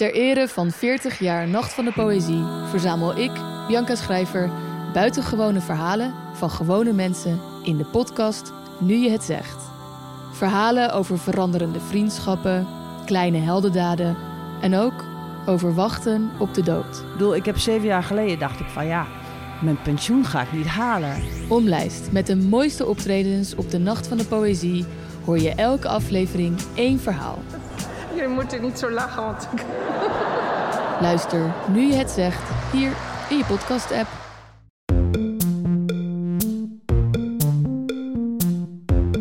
Ter ere van 40 jaar Nacht van de Poëzie verzamel ik, Bianca Schrijver, buitengewone verhalen van gewone mensen in de podcast Nu je het zegt. Verhalen over veranderende vriendschappen, kleine heldendaden en ook over wachten op de dood. Ik bedoel, ik heb zeven jaar geleden dacht ik van ja, mijn pensioen ga ik niet halen. Omlijst met de mooiste optredens op de Nacht van de Poëzie hoor je elke aflevering één verhaal. Jullie moeten niet zo lachen, want ik... Luister nu je het zegt hier in je podcast-app.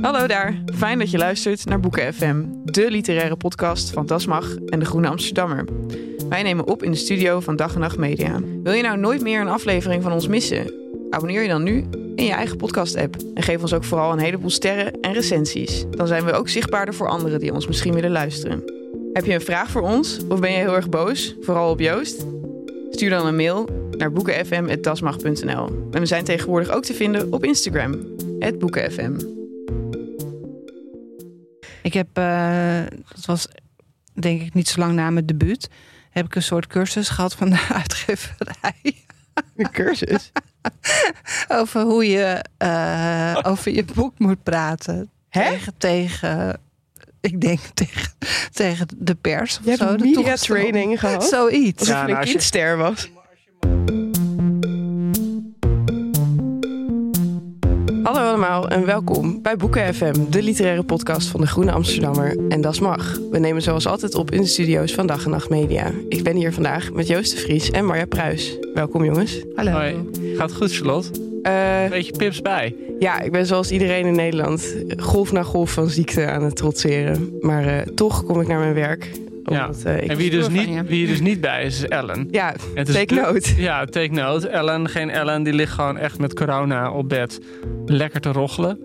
Hallo daar, fijn dat je luistert naar Boeken FM, de literaire podcast van Dasmag en de Groene Amsterdammer. Wij nemen op in de studio van Dag en Nacht Media. Wil je nou nooit meer een aflevering van ons missen? Abonneer je dan nu in je eigen podcast-app en geef ons ook vooral een heleboel sterren en recensies. Dan zijn we ook zichtbaarder voor anderen die ons misschien willen luisteren. Heb je een vraag voor ons of ben je heel erg boos, vooral op Joost? Stuur dan een mail naar boekenfm.dasmag.nl. En we zijn tegenwoordig ook te vinden op Instagram, boekenfm. Ik heb, uh, dat was denk ik niet zo lang na mijn debuut, heb ik een soort cursus gehad van de uitgeverij. Een cursus? over hoe je uh, over je boek moet praten. Hè? Tegen, tegen, ik denk tegen, tegen de pers of Je zo. hebt media training gehad? Zoiets. Alsof Ja, nou, een je- kindster was. Hallo allemaal en welkom bij Boeken FM, de literaire podcast van de Groene Amsterdammer. En dat mag. We nemen zoals altijd op in de studio's van Dag en Nacht Media. Ik ben hier vandaag met Joost de Vries en Marja Pruis. Welkom jongens. Hallo. Hoi. Gaat goed, Charlotte? Eh, Beetje pips bij. ja, ik ben zoals iedereen in Nederland golf na golf van ziekte aan het trotseren. Maar eh, toch kom ik naar mijn werk. Ja. Omdat, eh, En wie, dus niet, je. wie er dus niet bij is, is Ellen. Ja, take note. Ja, take note. Ellen, geen Ellen, die ligt gewoon echt met corona op bed lekker te rochelen.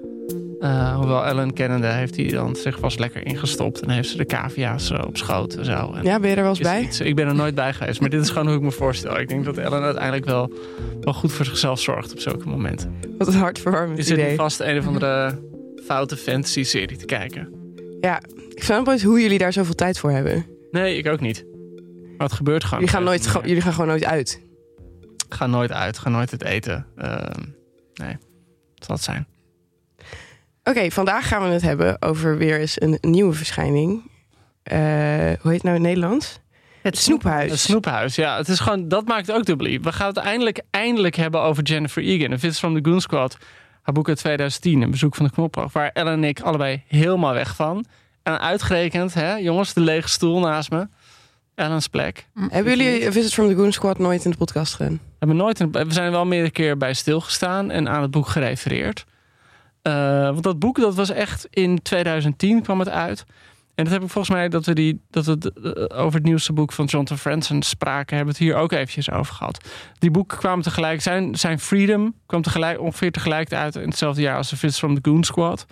Eh, hoewel Ellen kennende heeft hij dan zich vast lekker ingestopt. En heeft ze de cavia's zo op schoot en zo. En Ja, ben je er wel eens bij? iets- ik ben er nooit bij geweest. Maar dit is gewoon hoe ik me voorstel. Ik denk dat Ellen uiteindelijk wel, wel goed voor zichzelf zorgt op zulke momenten. Wat een hartverwarmend Je zit idee. vast een of andere foute fantasy-serie te kijken. Ja, ik snap nooit hoe jullie daar zoveel tijd voor hebben. Nee, ik ook niet. Maar het gebeurt gewoon. Jullie gaan, nooit, jullie gaan gewoon nooit uit. Ga nooit uit, ga nooit het eten. Ehm, nee, wat zal het zijn? Oké, vandaag gaan we het hebben over weer eens een nieuwe verschijning. Eh, hoe heet het nou in het Nederlands? Het Snoephuis. Het snoephuis, ja. Het is gewoon, dat maakt het ook dubbel. We gaan het eindelijk, eindelijk hebben over Jennifer Egan. En Vince from the Goon Squad. Haar boek uit 2010, Een bezoek van de knoppig. Waar Ellen en ik allebei helemaal weg van. En uitgerekend, hè, jongens, de lege stoel naast me. Ellen's plek. Hebben jullie Visit from the Goon Squad nooit in de podcast gedaan? We, hebben nooit een, we zijn wel meerdere keer bij stilgestaan en aan het boek gerefereerd. Eh, want dat boek dat was echt in 2010 kwam het uit. En dat heb ik volgens mij dat we, die, dat het, eh, over het nieuwste boek van Jonathan Franzen spraken, hebben het hier ook eventjes over gehad. Die boeken kwamen tegelijk, zijn, zijn Freedom kwam tegelijk, ongeveer tegelijk uit in hetzelfde jaar als The Visits from the Goon Squad.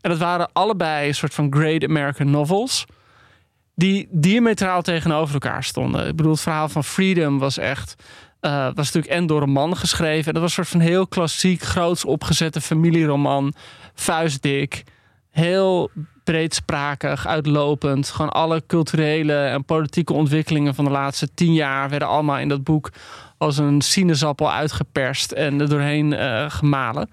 En dat waren allebei een soort van great American novels die diametraal tegenover elkaar stonden. Ik bedoel, het verhaal van Freedom was echt. Eh, was natuurlijk en door een man geschreven. En dat was een soort van heel klassiek, groots opgezette familieroman. Vuistdik. Heel breedsprakig, uitlopend. Gewoon alle culturele en politieke ontwikkelingen van de laatste tien jaar werden allemaal in dat boek als een sinaasappel uitgeperst en er doorheen eh, gemalen.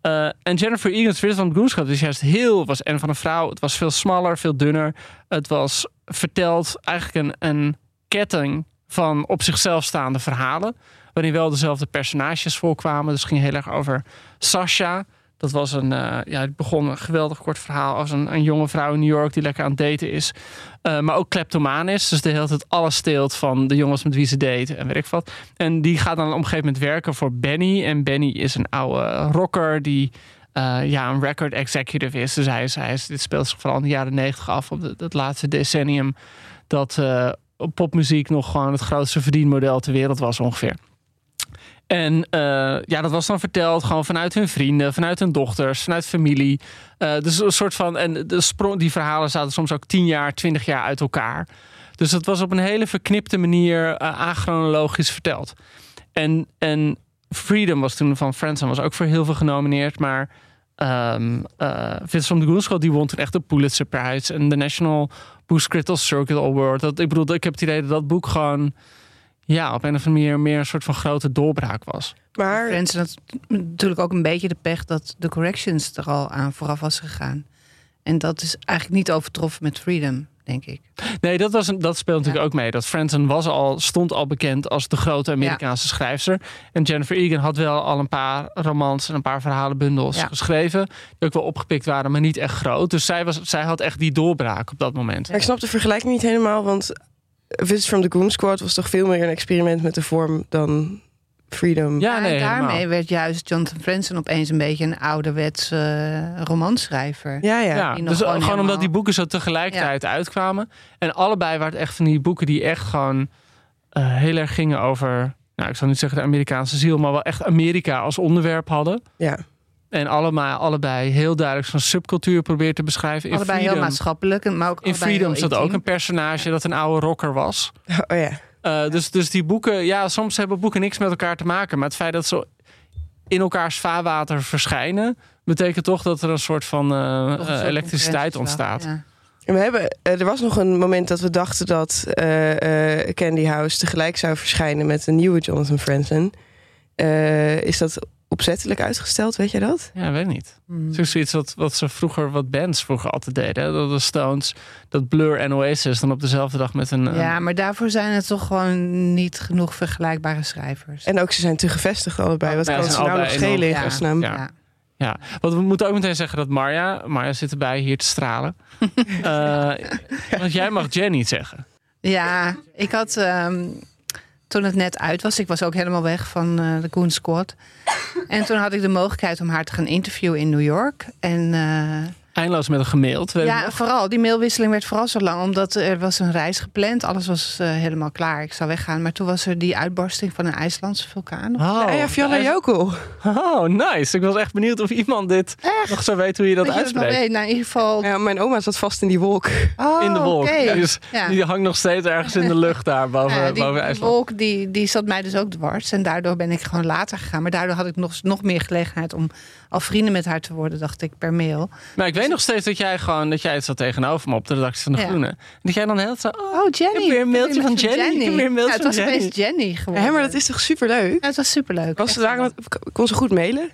Eh, en Jennifer Egan's Visit van Goonschap is juist heel, was en van een vrouw. Het was veel smaller, veel dunner. Het was verteld eigenlijk een, een ketting van op zichzelf staande verhalen. Waarin wel dezelfde personages voorkwamen. Dus het ging heel erg over Sasha. Dat was een, eh, ja, het begon een geweldig kort verhaal als een, een jonge vrouw in New York die lekker aan het daten is. Eh, maar ook kleptomaan is. Dus de hele tijd alles steelt van de jongens met wie ze date en weet ik wat. En die gaat dan op een gegeven moment werken voor Benny. En Benny is een oude rocker die eh, ja, een record executive is. Dus hij is, dit speelt zich vooral in de jaren negentig af, op het, laatste decennium. Dat popmuziek nog gewoon het grootste verdienmodel ter wereld was ongeveer. En eh, ja, dat was dan verteld gewoon vanuit hun vrienden, vanuit hun dochters, vanuit familie. Eh, dus een soort van. En de sprong, die verhalen zaten soms ook tien jaar, twintig jaar uit elkaar. Dus dat was op een hele verknipte manier uh, achronologisch verteld. En, en Freedom was toen van Franzen was ook voor heel veel genomineerd. Maar um, Vincent de Goonschot die won toen echt de Pulitzer Prize en de National Bruce Crittles Circular World. Dat, ik bedoel, ik heb het idee dat dat boek gewoon... Ja, op een of andere manier meer een soort van grote doorbraak was. Maar Friends had natuurlijk ook een beetje de pech dat de corrections er al aan vooraf was gegaan. En dat is eigenlijk niet overtroffen met Freedom, denk ik. Nee, dat, was een, dat speelt natuurlijk Ja. ook mee. Dat Franzen was al, stond al bekend als de grote Amerikaanse schrijfster. En Jennifer Egan had wel al een paar romans en een paar verhalenbundels Ja. geschreven. Die ook wel opgepikt waren, maar niet echt groot. Dus zij, was, zij had echt die doorbraak op dat moment. Ik snap de vergelijking niet helemaal, want Visit from the Goon Squad was toch veel meer een experiment met de vorm dan Freedom. Ja, nee, en daarmee helemaal. werd juist Jonathan Franzen opeens een beetje een ouderwets eh romanschrijver. ja. ja. Dus gewoon gewoon, omdat die boeken zo tegelijkertijd uitkwamen. En allebei waren het echt van die boeken die echt gewoon eh, heel erg gingen over... Nou, ik zal niet zeggen de Amerikaanse ziel, maar wel echt Amerika als onderwerp hadden. Ja. En allemaal, allebei heel duidelijk zo'n subcultuur probeert te beschrijven. In allebei heel Freedom, maatschappelijk, maar ook in Freedom heel zat ook een personage dat een oude rocker was. Oh ja. Eh, dus, dus die boeken, ja, soms hebben boeken niks met elkaar te maken. Maar het feit dat ze in elkaars vaarwater verschijnen, betekent toch dat er een soort van eh, eh, soort elektriciteit ontstaat. ja. We hebben, er was nog een moment dat we dachten dat eh, eh, Candy House tegelijk zou verschijnen met een nieuwe Jonathan Franzen. Eh, is dat opzettelijk uitgesteld, weet jij dat? Ja, weet niet. Hmm. Het is zoiets wat, wat ze vroeger, wat bands vroeger altijd deden. hè. Dat de Stones, dat Blur en Oasis dan op dezelfde dag met een... Ja, maar daarvoor zijn het toch gewoon niet genoeg vergelijkbare schrijvers. En ook ze zijn te gevestigd allebei. Wat Ja, kan ze nou nog schelen in enorm- godsnaam? Ja. ja. Ja, want we moeten ook meteen zeggen dat Marja, Marja zit erbij hier te stralen. Eh, want jij mag Jenny zeggen. Ja, ik had ehm, toen het net uit was, ik was ook helemaal weg van eh, de Goon Squad. En toen had ik de mogelijkheid om haar te gaan interviewen in New York. En eh, Eindeloos met een gemaild. ja, vooral, die mailwisseling werd vooral zo lang, omdat er was een reis gepland. Alles was eh, helemaal klaar. Ik zou weggaan. Maar toen was er die uitbarsting van een IJslandse vulkaan. Oh, Ah ja. Oh, nice. Ik was echt benieuwd of iemand dit nog zo weet hoe je dat Dat je dat nog uitspreekt. weet. Nou, in ieder geval. Ja, mijn oma zat vast in die wolk. Oh, in de wolk. oké. Dus Ja. Die hangt nog steeds ergens in de lucht daar boven, Ja, die, boven die IJsland. wolk die, die zat mij dus ook dwars. En daardoor ben ik gewoon later gegaan. Maar daardoor had ik nog, nog meer gelegenheid om al vrienden met haar te worden, dacht ik, per mail. Maar ik weet nog steeds dat jij gewoon dat jij het zat tegenover me op de redactie van de Ja. Groene. En dat jij dan heel zo. Oh, Oh, Jenny. Ik heb weer een mailtje van Jenny. Ik heb weer een mailtje ja, het van was Jenny. opeens Jenny geworden. Hé, maar dat is toch superleuk? Ja, het was superleuk. Was ze daar, kon ze goed mailen?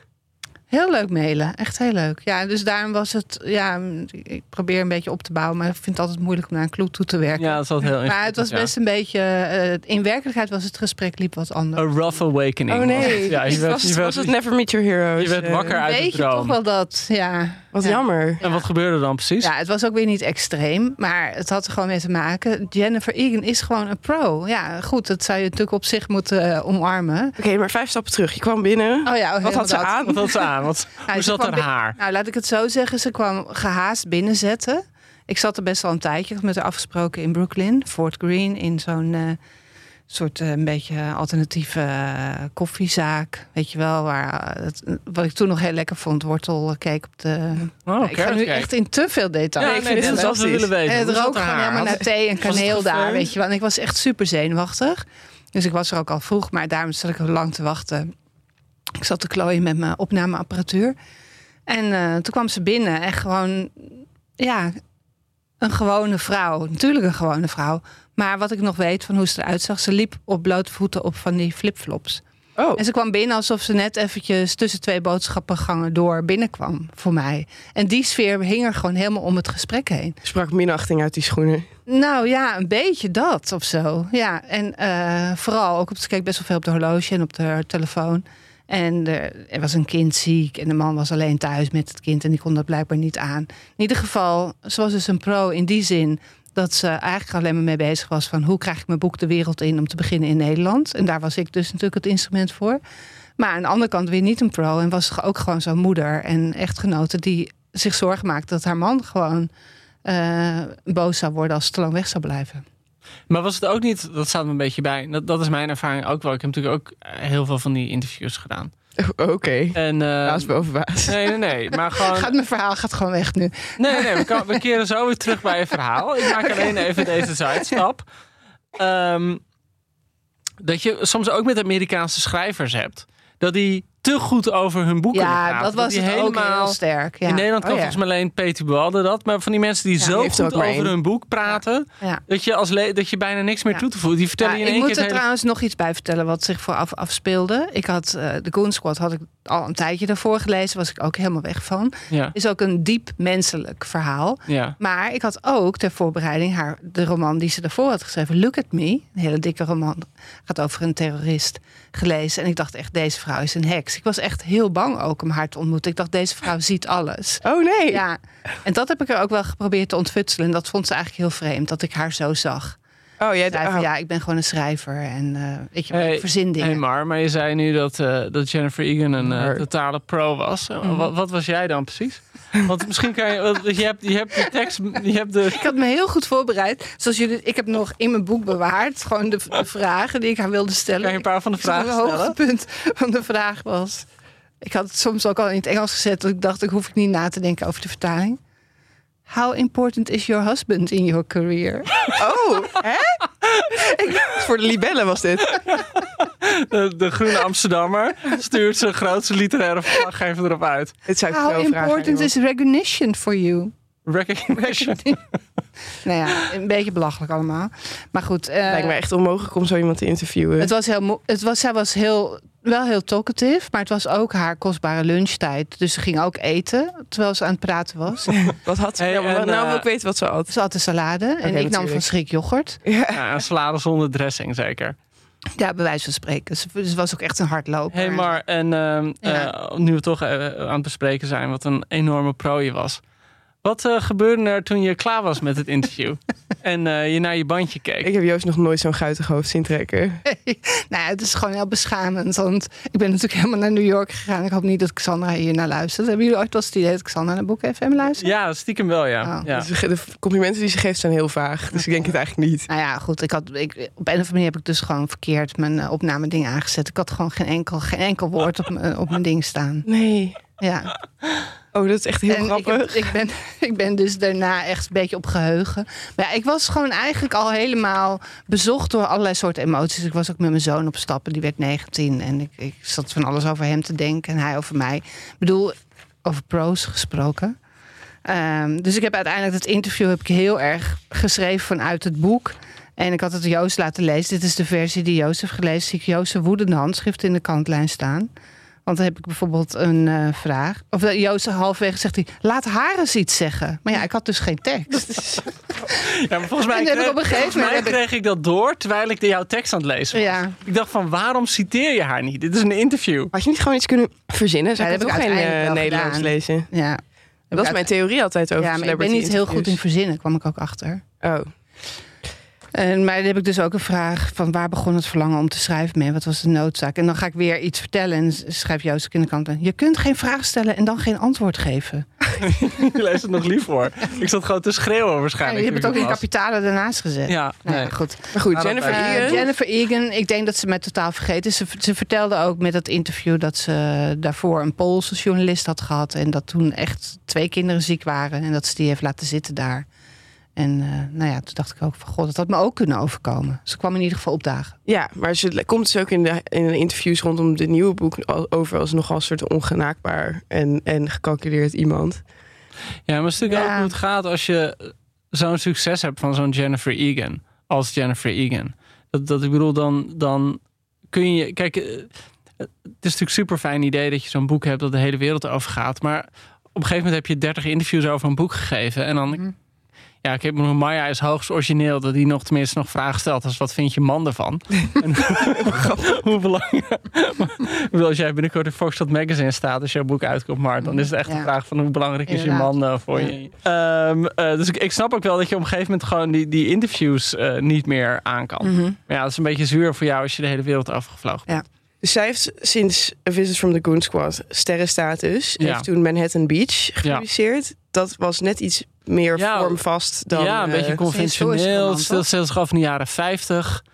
Heel leuk mailen. Echt heel leuk. Ja, dus daarom was het... Ja, ik probeer een beetje op te bouwen. Maar ik vind het altijd moeilijk om naar een kloek toe te werken. ja, dat is wel heel maar het was best een beetje... eh, in werkelijkheid was het gesprek liep wat anders. A rough awakening. Oh nee. Ja, je werd, was, je werd, was het Never Meet Your Heroes? je werd eh, wakker uit de Weet je toch droom. wel dat... Ja, Wat Ja. jammer. En wat gebeurde er dan precies? Ja, het was ook weer niet extreem, maar het had er gewoon mee te maken. Jennifer Egan is gewoon een pro. Ja, goed, dat zou je natuurlijk op zich moeten eh, omarmen. Oké, maar vijf stappen terug. Je kwam binnen. Oh ja, Wat had ze aan? Wat had ze aan? Wat, Nou, hoe zat haar haar? Nou, laat ik het zo zeggen. Ze kwam gehaast binnenzetten. Ik zat er best wel een tijdje. Met haar afgesproken in Brooklyn, Fort Greene, in zo'n eh, soort eh, een beetje alternatieve eh, koffiezaak. Weet je wel, waar het, wat ik toen nog heel lekker vond, wortelcake op de. Oh, ik ga nu echt in te veel detail. Ja, ik nee, vind dit is wat we willen weten. En het rook gewoon helemaal naar thee en kaneel daar, weet je wel. En ik was echt super zenuwachtig. Dus ik was er ook al vroeg, maar daarom zat ik lang te wachten. Ik zat te klooien met mijn opnameapparatuur. En eh, toen kwam ze binnen en gewoon, ja, een gewone vrouw. Natuurlijk een gewone vrouw. Maar wat ik nog weet van hoe ze eruit zag, ze liep op blote voeten op van die flipflops. Oh, En ze kwam binnen alsof ze net eventjes tussen twee boodschappengangen door binnenkwam voor mij. En die sfeer hing er gewoon helemaal om het gesprek heen. sprak minachting uit die schoenen. Nou ja, een beetje dat of zo. Ja, en eh, vooral ook op ze keek best wel veel op de horloge en op de telefoon. En er, was een kind ziek en de man was alleen thuis met het kind en die kon dat blijkbaar niet aan. In ieder geval, ze was dus een pro in die zin dat ze eigenlijk alleen maar mee bezig was van hoe krijg ik mijn boek de wereld in om te beginnen in Nederland. En daar was ik dus natuurlijk het instrument voor. Maar aan de andere kant weer niet een pro en was ook gewoon zo'n moeder en echtgenote die zich zorgen maakte dat haar man gewoon eh, boos zou worden als ze te lang weg zou blijven. Maar was het ook niet, dat staat me een beetje bij. Dat, dat is mijn ervaring ook wel. Ik heb natuurlijk ook eh, heel veel van die interviews gedaan. Oh, Oké, En, baas boven baas. nee, nee, nee. Maar gewoon. Gaat mijn verhaal gaat gewoon weg nu. Nee, nee, we, kan- we keren zo weer terug bij je verhaal. Ik maak alleen even deze zijstap. Ehm, dat je soms ook met Amerikaanse schrijvers hebt. Dat die te goed over hun boeken Ja, dat was het ook heel sterk. Ja. In Nederland kan Oh, ja. volgens mij alleen Peter Bualde dat. Maar van die mensen die Ja, zo er goed over één. hun boek praten... Ja. Dat, je als dat je bijna niks meer toe te voegen. Die vertellen je in ik één moet keer er het hele... trouwens nog iets bij vertellen wat zich vooraf afspeelde. Ik had eh, de Goon Squad had ik al een tijdje daarvoor gelezen, was ik ook helemaal weg van. Is ook een diep menselijk verhaal. ja. Maar ik had ook ter voorbereiding haar de roman die ze daarvoor had geschreven, Look at Me, een hele dikke roman, gaat over een terrorist, gelezen. En ik dacht echt, deze vrouw is een heks. Ik was echt heel bang ook om haar te ontmoeten. Ik dacht, deze vrouw ziet alles. Oh nee. Ja, en dat heb ik er ook wel geprobeerd te ontfutselen. En dat vond ze eigenlijk heel vreemd, dat ik haar zo zag. Oh, jij Zei van, oh. ja, ik ben gewoon een schrijver en eh, weet je, Hey, ik verzin dingen. Hey Mar, maar je zei nu dat, eh, dat Jennifer Egan een eh, Maar- totale pro was. Mhm. wat, wat was jij dan precies? Want misschien kan je... want Je hebt, je hebt de tekst... Je hebt de, Ik had me heel goed voorbereid. Zoals jullie, ik heb nog in mijn boek bewaard gewoon de, de vragen die ik haar wilde stellen. kan je een paar van de vragen Het hoogtepunt van de vraag was. Ik had het soms ook al in het Engels gezet. Dat ik dacht, ik hoef ik niet na te denken over de vertaling. How important is your husband in your career? Oh, hè? Voor de libellen was dit. De, de Groene Amsterdammer stuurt zijn grootste literaire verslaggever erop uit. Het zou How vragen. important is recognition for you? Recognition. nou ja, een beetje belachelijk allemaal. Maar goed. eh, iemand. Lijkt me echt onmogelijk om zo iemand te interviewen. Het was heel, het was, zij was heel, wel heel talkative, maar het was ook haar kostbare lunchtijd. Dus ze ging ook eten terwijl ze aan het praten was. Wat had ze? Hey, nou, en, nou eh, wil ik weten wat ze had. Ze had de salade en ik nam van schrik yoghurt. Ja, een salade zonder dressing zeker. Ja, bij wijze van spreken. Ze, ze was ook echt een hardloper. Hé hey Mar, en ehm, Ja. eh, nu we toch aan het bespreken zijn wat een enorme pro je was. Wat eh, gebeurde er toen je klaar was met het interview? en eh, je naar je bandje keek? Ik heb Joost nog nooit zo'n guitig hoofd zien trekken. nou, ja, het is gewoon heel beschamend. Want ik ben natuurlijk helemaal naar New York gegaan. Ik hoop niet dat Xandra hier naar luistert. Hebben jullie ooit wel eens het idee dat Xandra naar Boek FM luistert? Ja, stiekem wel, ja. Oh. ja. Dus de complimenten die ze geeft zijn heel vaag. Dus ik denk het eigenlijk niet. Nou ja, goed. Ik had, ik, op een of andere manier heb ik dus gewoon verkeerd mijn uh, opname ding aangezet. Ik had gewoon geen enkel, geen enkel woord op, mijn- op mijn ding staan. Nee. Ja. Oh, dat is echt heel En ik, grappig. heb- ik, ben, ik ben dus daarna echt een beetje op geheugen. Maar ja, ik was gewoon eigenlijk al helemaal bezocht door allerlei soorten emoties. Ik was ook met mijn zoon op stappen, die werd 19. En ik, ik zat van alles over hem te denken en hij over mij. Ik bedoel, over pro's gesproken. Ehm, dus ik heb uiteindelijk het interview heb ik heel erg geschreven vanuit het boek. En ik had het Joost laten lezen. Dit is de versie die Joost heeft gelezen. Zie ik Joost een woedende handschrift in de kantlijn staan. Want dan heb ik bijvoorbeeld een eh, vraag. Of eh, Joost halverwege zegt hij, laat haar eens iets zeggen. Maar ja, ik had dus geen tekst. Ja, maar volgens mij, En kreeg, op een gegeven volgens mij moment heb ik- kreeg ik dat door terwijl ik de jouw tekst aan het lezen was. Ja. Ik dacht van, waarom citeer je haar niet? Dit is een interview. Had je niet gewoon iets kunnen verzinnen? Zou Ja, ik dat heb ik geen eh, Nederlands gedaan. lezen? Ja, Dat is mijn theorie altijd over ja maar ik ben niet heel goed in interviews. verzinnen, kwam ik ook achter. Oh. En, maar dan heb ik dus ook een vraag van waar begon het verlangen om te schrijven mee? Wat was de noodzaak? En dan ga ik weer iets vertellen en s- schrijft Joost ook in de kant. Je kunt geen vraag stellen en dan geen antwoord geven. Je leest het nog lief voor. Ik zat gewoon te schreeuwen Ja, waarschijnlijk. je hebt het ook in kapitalen daarnaast gezet. Ja, Nou ja, nee. goed. Maar goed, Nou, Jennifer Eh, Egan. Jennifer Egan, ik denk dat ze mij totaal vergeten is. Ze, ze vertelde ook met dat interview dat ze daarvoor een Poolse journalist had gehad. En dat toen echt twee kinderen ziek waren. En dat ze die heeft laten zitten daar. En eh, nou ja, toen dacht ik ook van god, dat had me ook kunnen overkomen. Ze kwam in ieder geval opdagen. Ja, maar ze komt dus ook in de, in de interviews rondom dit nieuwe boek over als nogal een soort ongenaakbaar en, en gecalculeerd iemand. Ja, maar het is natuurlijk Ja. ook hoe het gaat als je zo'n succes hebt van zo'n Jennifer Egan. Als Jennifer Egan. Dat, dat ik bedoel, dan, dan kun je... Kijk, eh, het is natuurlijk een super fijn idee dat je zo'n boek hebt dat de hele wereld over gaat. Maar op een gegeven moment heb je 30 interviews over een boek gegeven. En dan... Ja, ik heb Maya is hoogst origineel dat hij nog tenminste nog vragen stelt als wat vind je man ervan? en hoe belangrijk. als jij binnenkort in Volksstad Magazine staat als jouw boek uitkomt, maar dan is het echt Ja. een vraag van hoe belangrijk is je man eh, voor Ja. je. Ehm, eh, dus ik, ik snap ook wel dat je op een gegeven moment gewoon die, die interviews eh, niet meer aan kan. Mhm. Maar ja, dat is een beetje zuur voor jou als je de hele wereld overgevlogen bent. Dus zij heeft sinds A Visit from the Goon Squad sterrenstatus. Ja. Heeft toen Manhattan Beach gepubliceerd. Dat was net iets meer Ja, vormvast dan... ja, een eh, beetje conventioneel. roman, Het speelt toch? zich zich af in de jaren 50.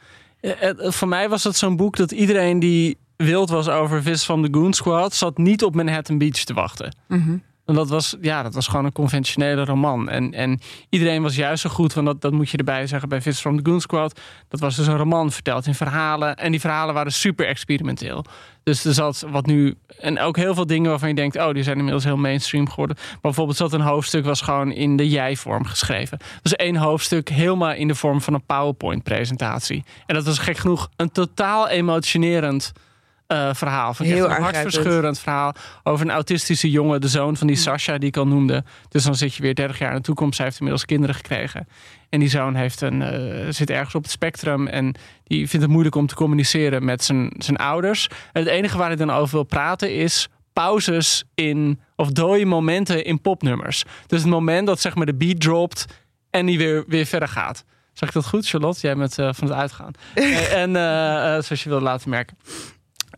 Eh, het- voor mij was het zo'n boek dat iedereen die wild was over Vis van de Goon Squad... zat niet op Manhattan Beach te wachten. Mhm. En dat was, ja, dat was gewoon een conventionele roman. En, en iedereen was juist zo goed, want dat, dat moet je erbij zeggen bij Visit from the Goon Squad. Dat was dus een roman verteld in verhalen. En die verhalen waren super experimenteel. Dus er zat wat nu. En ook heel veel dingen waarvan je denkt: oh, die zijn inmiddels heel mainstream geworden. Maar bijvoorbeeld zat een hoofdstuk was gewoon in de jij-vorm geschreven. Dus één hoofdstuk helemaal in de vorm van een PowerPoint-presentatie. En dat was gek genoeg een totaal emotionerend. Eh, verhaal. Van Heel een hartverscheurend verhaal over een autistische jongen, de zoon van die Sasha die ik al noemde. Dus dan zit je weer 30 jaar in de toekomst. Zij heeft inmiddels kinderen gekregen. En die zoon heeft een, eh, zit ergens op het spectrum en die vindt het moeilijk om te communiceren met zijn, zijn ouders. En het enige waar hij dan over wil praten is pauzes in, of dode momenten in popnummers. Dus het moment dat zeg maar de beat dropt en die weer, weer verder gaat. Zeg ik dat goed, Charlotte? Jij bent eh, van het uitgaan. En zoals je wil laten merken.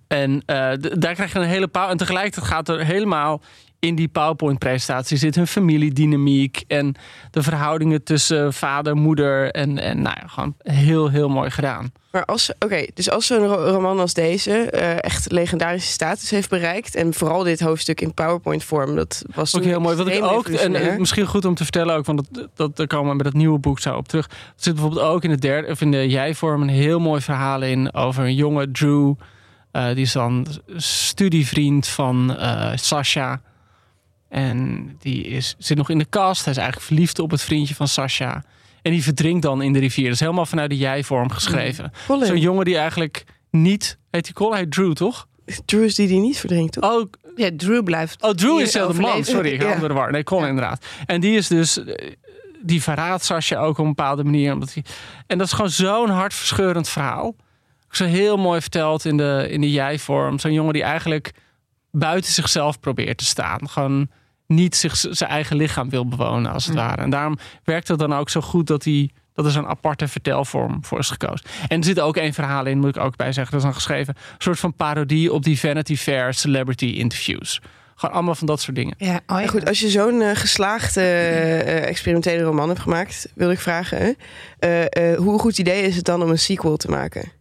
En eh, daar krijg je een hele pauw. En tegelijkertijd gaat er helemaal in die PowerPoint-presentatie zit hun familiedynamiek en de verhoudingen tussen vader, moeder en, en nou ja, gewoon heel, heel mooi gedaan. Maar als, oké, dus als zo'n ro- roman als deze eh, echt legendarische status heeft bereikt... en vooral dit hoofdstuk in PowerPoint-vorm, dat was ook heel mooi. Wat ik ook, en misschien goed om te vertellen ook, want dat, dat, daar komen we met dat nieuwe boek zo op terug. Er zit bijvoorbeeld ook in de derde, of in de jij-vorm een heel mooi verhaal in over een jonge Drew. Eh, die is dan studievriend van eh, Sasha. En die is, zit nog in de kast. Hij is eigenlijk verliefd op het vriendje van Sasha. En die verdrinkt dan in de rivier. Dat is helemaal vanuit de jij-vorm geschreven. Colin. Zo'n jongen die eigenlijk niet... Heet die Colin? Hij heet Drew, toch? Drew is die die niet verdrinkt, toch? Oh, Ja, Drew blijft. Oh, Drew is dezelfde man. Sorry, ik Ja. de war. Nee, Colin inderdaad. En die is dus... eh, Die verraadt Sascha ook op een bepaalde manier. Omdat hij, en dat is gewoon zo'n hartverscheurend verhaal. Zo heel mooi verteld in de, in de jij-vorm. Zo'n jongen die eigenlijk buiten zichzelf probeert te staan. Gewoon niet zich, zijn eigen lichaam wil bewonen, als het ware. En daarom werkt het dan ook zo goed dat hij... Dat er zo'n aparte vertelvorm voor is gekozen. En er zit ook één verhaal in, moet ik ook bij zeggen. Dat is dan geschreven. Een soort van parodie op die Vanity Fair celebrity interviews. Gewoon allemaal van dat soort dingen. Ja, oh ja. Goed, als je zo'n eh, geslaagde eh, experimentele roman hebt gemaakt, wil ik vragen: eh, eh, hoe goed idee is het dan om een sequel te maken?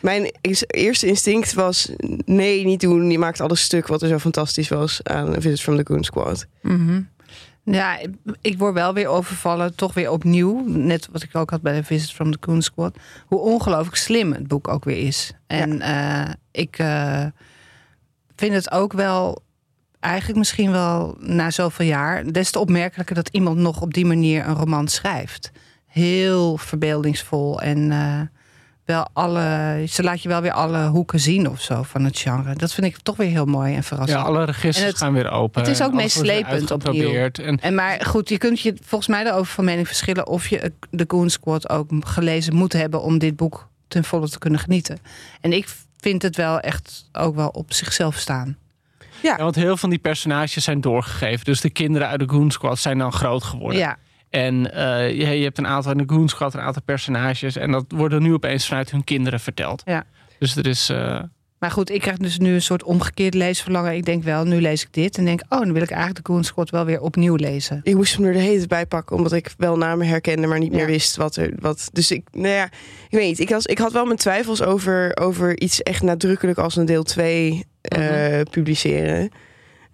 Mijn eerste instinct was: nee, niet doen. Je maakt alles stuk wat er zo fantastisch was aan Visit from the Goon Squad. Mhm. Ja, ik- word wel weer overvallen, toch weer opnieuw. Net wat ik ook had bij de Visit from the Coon Squad. Hoe ongelooflijk slim het boek ook weer is. En eh, ik eh, vind het ook wel, eigenlijk misschien wel na zoveel jaar... des te opmerkelijker dat iemand nog op die manier een roman schrijft. Heel verbeeldingsvol en eh, wel alle... Ze laat je wel weer alle hoeken zien of zo van het genre. Dat vind ik toch weer heel mooi en verrassend. Ja, alle registers het- gaan weer open. het is ook meeslepend opnieuw. En En maar goed, je kunt je volgens mij erover van mening verschillen of je de Goon Squad ook gelezen moet hebben om dit boek ten volle te kunnen genieten. En ik vind het wel echt ook wel op zichzelf staan. Ja, want heel veel van die personages zijn doorgegeven. Dus de kinderen uit de Goon Squad zijn dan groot geworden. Ja, En eh, je, je hebt een aantal in de Squad, een aantal personages. En dat worden nu opeens vanuit hun kinderen verteld. Ja. Dus er is... eh, maar goed, ik krijg dus nu een soort omgekeerd leesverlangen. Ik denk wel, nu lees ik dit en denk, oh, dan wil ik eigenlijk de Goon Squad wel weer opnieuw lezen. Ik moest hem er de hele tijd bij pakken, omdat ik wel namen herkende, maar niet Ja. meer wist wat er. Wat, dus ik, nou ja, ik weet niet. Ik, was, ik had wel mijn twijfels over, over iets echt nadrukkelijk als een deel 2 eh, publiceren.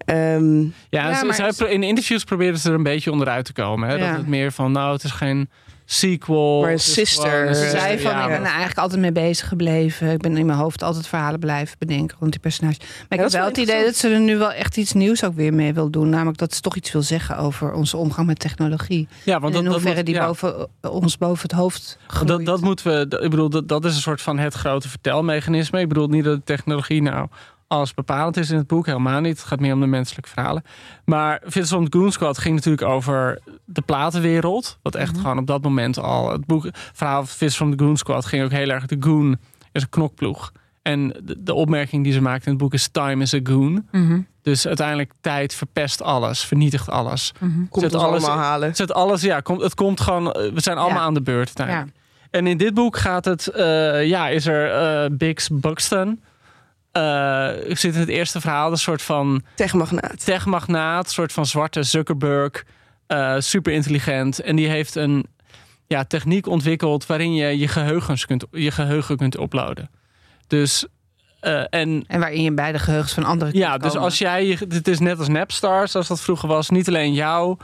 Ehm, ja, Ja, ze- maar- zij pro- in interviews probeerden ze er een beetje onderuit te komen. Hè? Ja. Dat het meer van, nou, het is geen sequel. Maar een sister. Ze zei van, ja, ik ben er eigenlijk altijd mee bezig gebleven. Ik ben in mijn hoofd altijd verhalen blijven bedenken rond die personages. Maar ik dat heb is wel het idee dat ze er nu wel echt iets nieuws ook weer mee wil doen. Namelijk dat ze toch iets wil zeggen over onze omgang met technologie. Ja, want en in dat, dat, hoeverre moet- die ja. boven, ons boven het hoofd groeit. Dat, dat moeten we. Ik bedoel, dat, dat is een soort van het grote vertelmechanisme. Ik bedoel niet dat de technologie nou alles bepalend is in het boek, helemaal niet. Het gaat meer om de menselijke verhalen. Maar Vincent from the Goon Squad ging natuurlijk over de platenwereld. Wat echt gewoon op dat moment al. Het boek, het verhaal van Vincent from the Goon Squad ging ook heel erg. De Goon is een knokploeg. En de, de opmerking die ze maakt in het boek is: Time is a Goon. Mhm, Dus uiteindelijk tijd verpest alles, vernietigt alles. mhm. komt Zet ons alles- allemaal halen. Zet alles, ja, komt, het komt gewoon. eh, We zijn allemaal Ja. aan de beurt. Ja. En in dit boek gaat het, eh, ja, is er eh Biggs Buxton. Eh zit in het eerste verhaal een soort van Techmagnaat. techmagnaat, een soort van zwarte Zuckerberg, eh, super intelligent. En die heeft een ja, techniek ontwikkeld waarin je je, geheugens kunt, je geheugen kunt uploaden. Dus eh, en En waarin je bij de geheugens van anderen kunt ja, dus komen. als jij, je- het is net als Napstars, zoals dat vroeger was, niet alleen jouw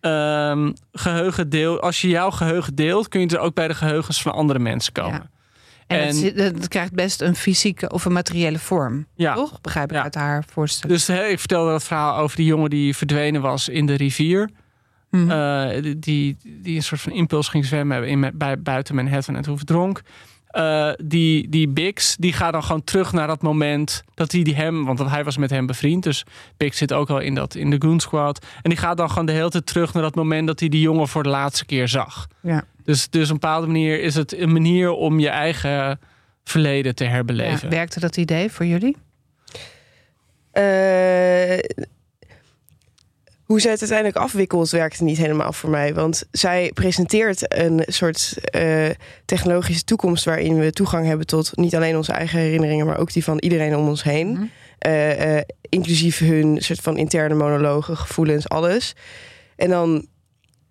ehm, geheugen deelt. Als je jouw geheugen deelt, kun je er ook bij de geheugens van andere mensen komen. Ja. En, het, en- het krijgt best een fysieke of een materiële vorm. Ja. Toch? Begrijp ik Ja. uit haar voorstel. Dus hè, ik vertelde dat verhaal over die jongen die verdwenen was in de rivier. Mhm. Eh, die, die, die een soort van impuls ging zwemmen in, bij, buiten Manhattan en toen verdronk. Eh, die, die Bix, die gaat dan gewoon terug naar dat moment dat hij die hem, want hij was met hem bevriend, dus Bix zit ook al in, dat, in de Goon Squad. En die gaat dan gewoon de hele tijd terug naar dat moment dat hij die jongen voor de laatste keer zag. Ja. Dus, dus op een bepaalde manier is het een manier om je eigen verleden te Ja. herbeleven. Werkte dat idee voor jullie? Eh, hoe zij het uiteindelijk afwikkelt, werkte niet helemaal voor mij. Want zij presenteert een soort eh, technologische toekomst waarin we toegang hebben tot niet alleen onze eigen herinneringen, maar ook die van iedereen om ons heen. Mhm. Eh, eh, inclusief hun soort van interne monologen, gevoelens, alles. En dan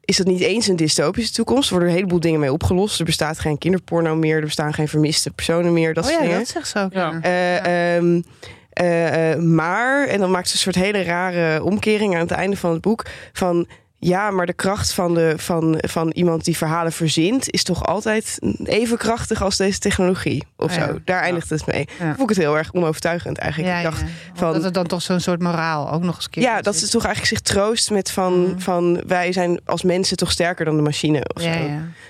is dat niet eens een dystopische toekomst. Er worden een heleboel dingen mee opgelost. Er bestaat geen kinderporno meer. Er bestaan geen vermiste personen meer. Dat oh soort ja, dingen. dat zegt ze ook. Ja. Ja. Eh, ehm, eh, eh, maar, en dan maakt ze een soort hele rare omkering aan het einde van het boek. Van ja, maar de kracht van, de, van, van iemand die verhalen verzint is toch altijd even krachtig als deze technologie. Of Ah, ja. zo. Daar eindigt het mee. Ja. Vond ik het heel erg onovertuigend eigenlijk. Ik dacht, van- dat het dan toch zo'n soort moraal ook nog eens keer ja, dat ze toch eigenlijk zich troost met van, Mhm. van wij zijn als mensen toch sterker dan de machine. Of zo.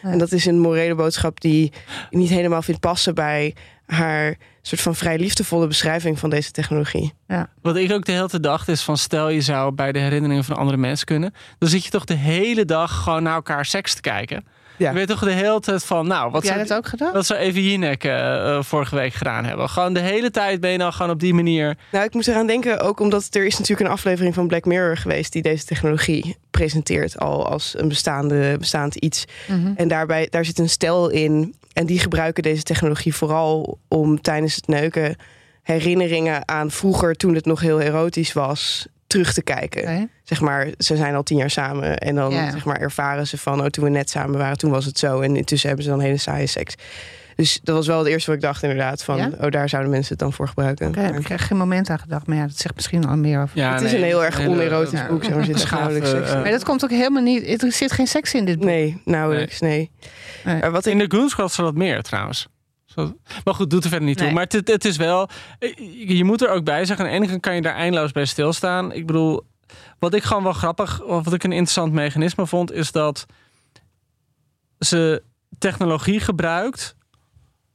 En dat is een morele boodschap die niet helemaal vindt passen bij haar soort van vrij liefdevolle beschrijving van deze technologie. Wat ik ook de hele tijd dacht is van stel je zou bij de herinneringen van andere mensen kunnen. Dan zit je toch de hele dag gewoon naar elkaar seks te kijken. Ja. Je weet toch de hele tijd van nou, wat zou, dat ook gedaan? wat zou Evie Jinek eh, eh, vorige week gedaan hebben. Gewoon de hele tijd ben je dan gewoon op die manier. Nou, ik moet eraan denken, ook omdat er is natuurlijk een aflevering van Black Mirror geweest die deze technologie presenteert al als een bestaande, bestaand iets. Mhm. En daarbij, daar zit een stel in. En die gebruiken deze technologie vooral om tijdens het neuken herinneringen aan vroeger, toen het nog heel erotisch was, terug te kijken. Zeg maar, ze zijn al tien jaar samen. En dan zeg maar, ervaren ze van, oh, toen we net samen waren, toen was het zo. En intussen hebben ze dan hele saaie seks. Dus dat was wel het eerste wat ik dacht inderdaad. Van, Ja? oh, daar zouden mensen het dan voor gebruiken. Oké, heb ik echt geen moment aan gedacht. Maar ja, dat zegt misschien al meer over. Ja, het is een heel erg onerotisch ja. boek. Zeg maar, er zit nauwelijks seks in. eh, Maar dat komt ook helemaal niet. Er zit geen seks in dit boek. Nee, nauwelijks, nee. Wat ik In de Goon Squad zat dat meer trouwens. Zo- Maar goed, doet er verder niet toe. Nee. Maar het, het is wel. eh, Je moet er ook bij zeggen. Ene kant kan je daar eindeloos bij stilstaan. Ik bedoel, wat ik gewoon wel grappig, of wat ik een interessant mechanisme vond, is dat ze technologie gebruikt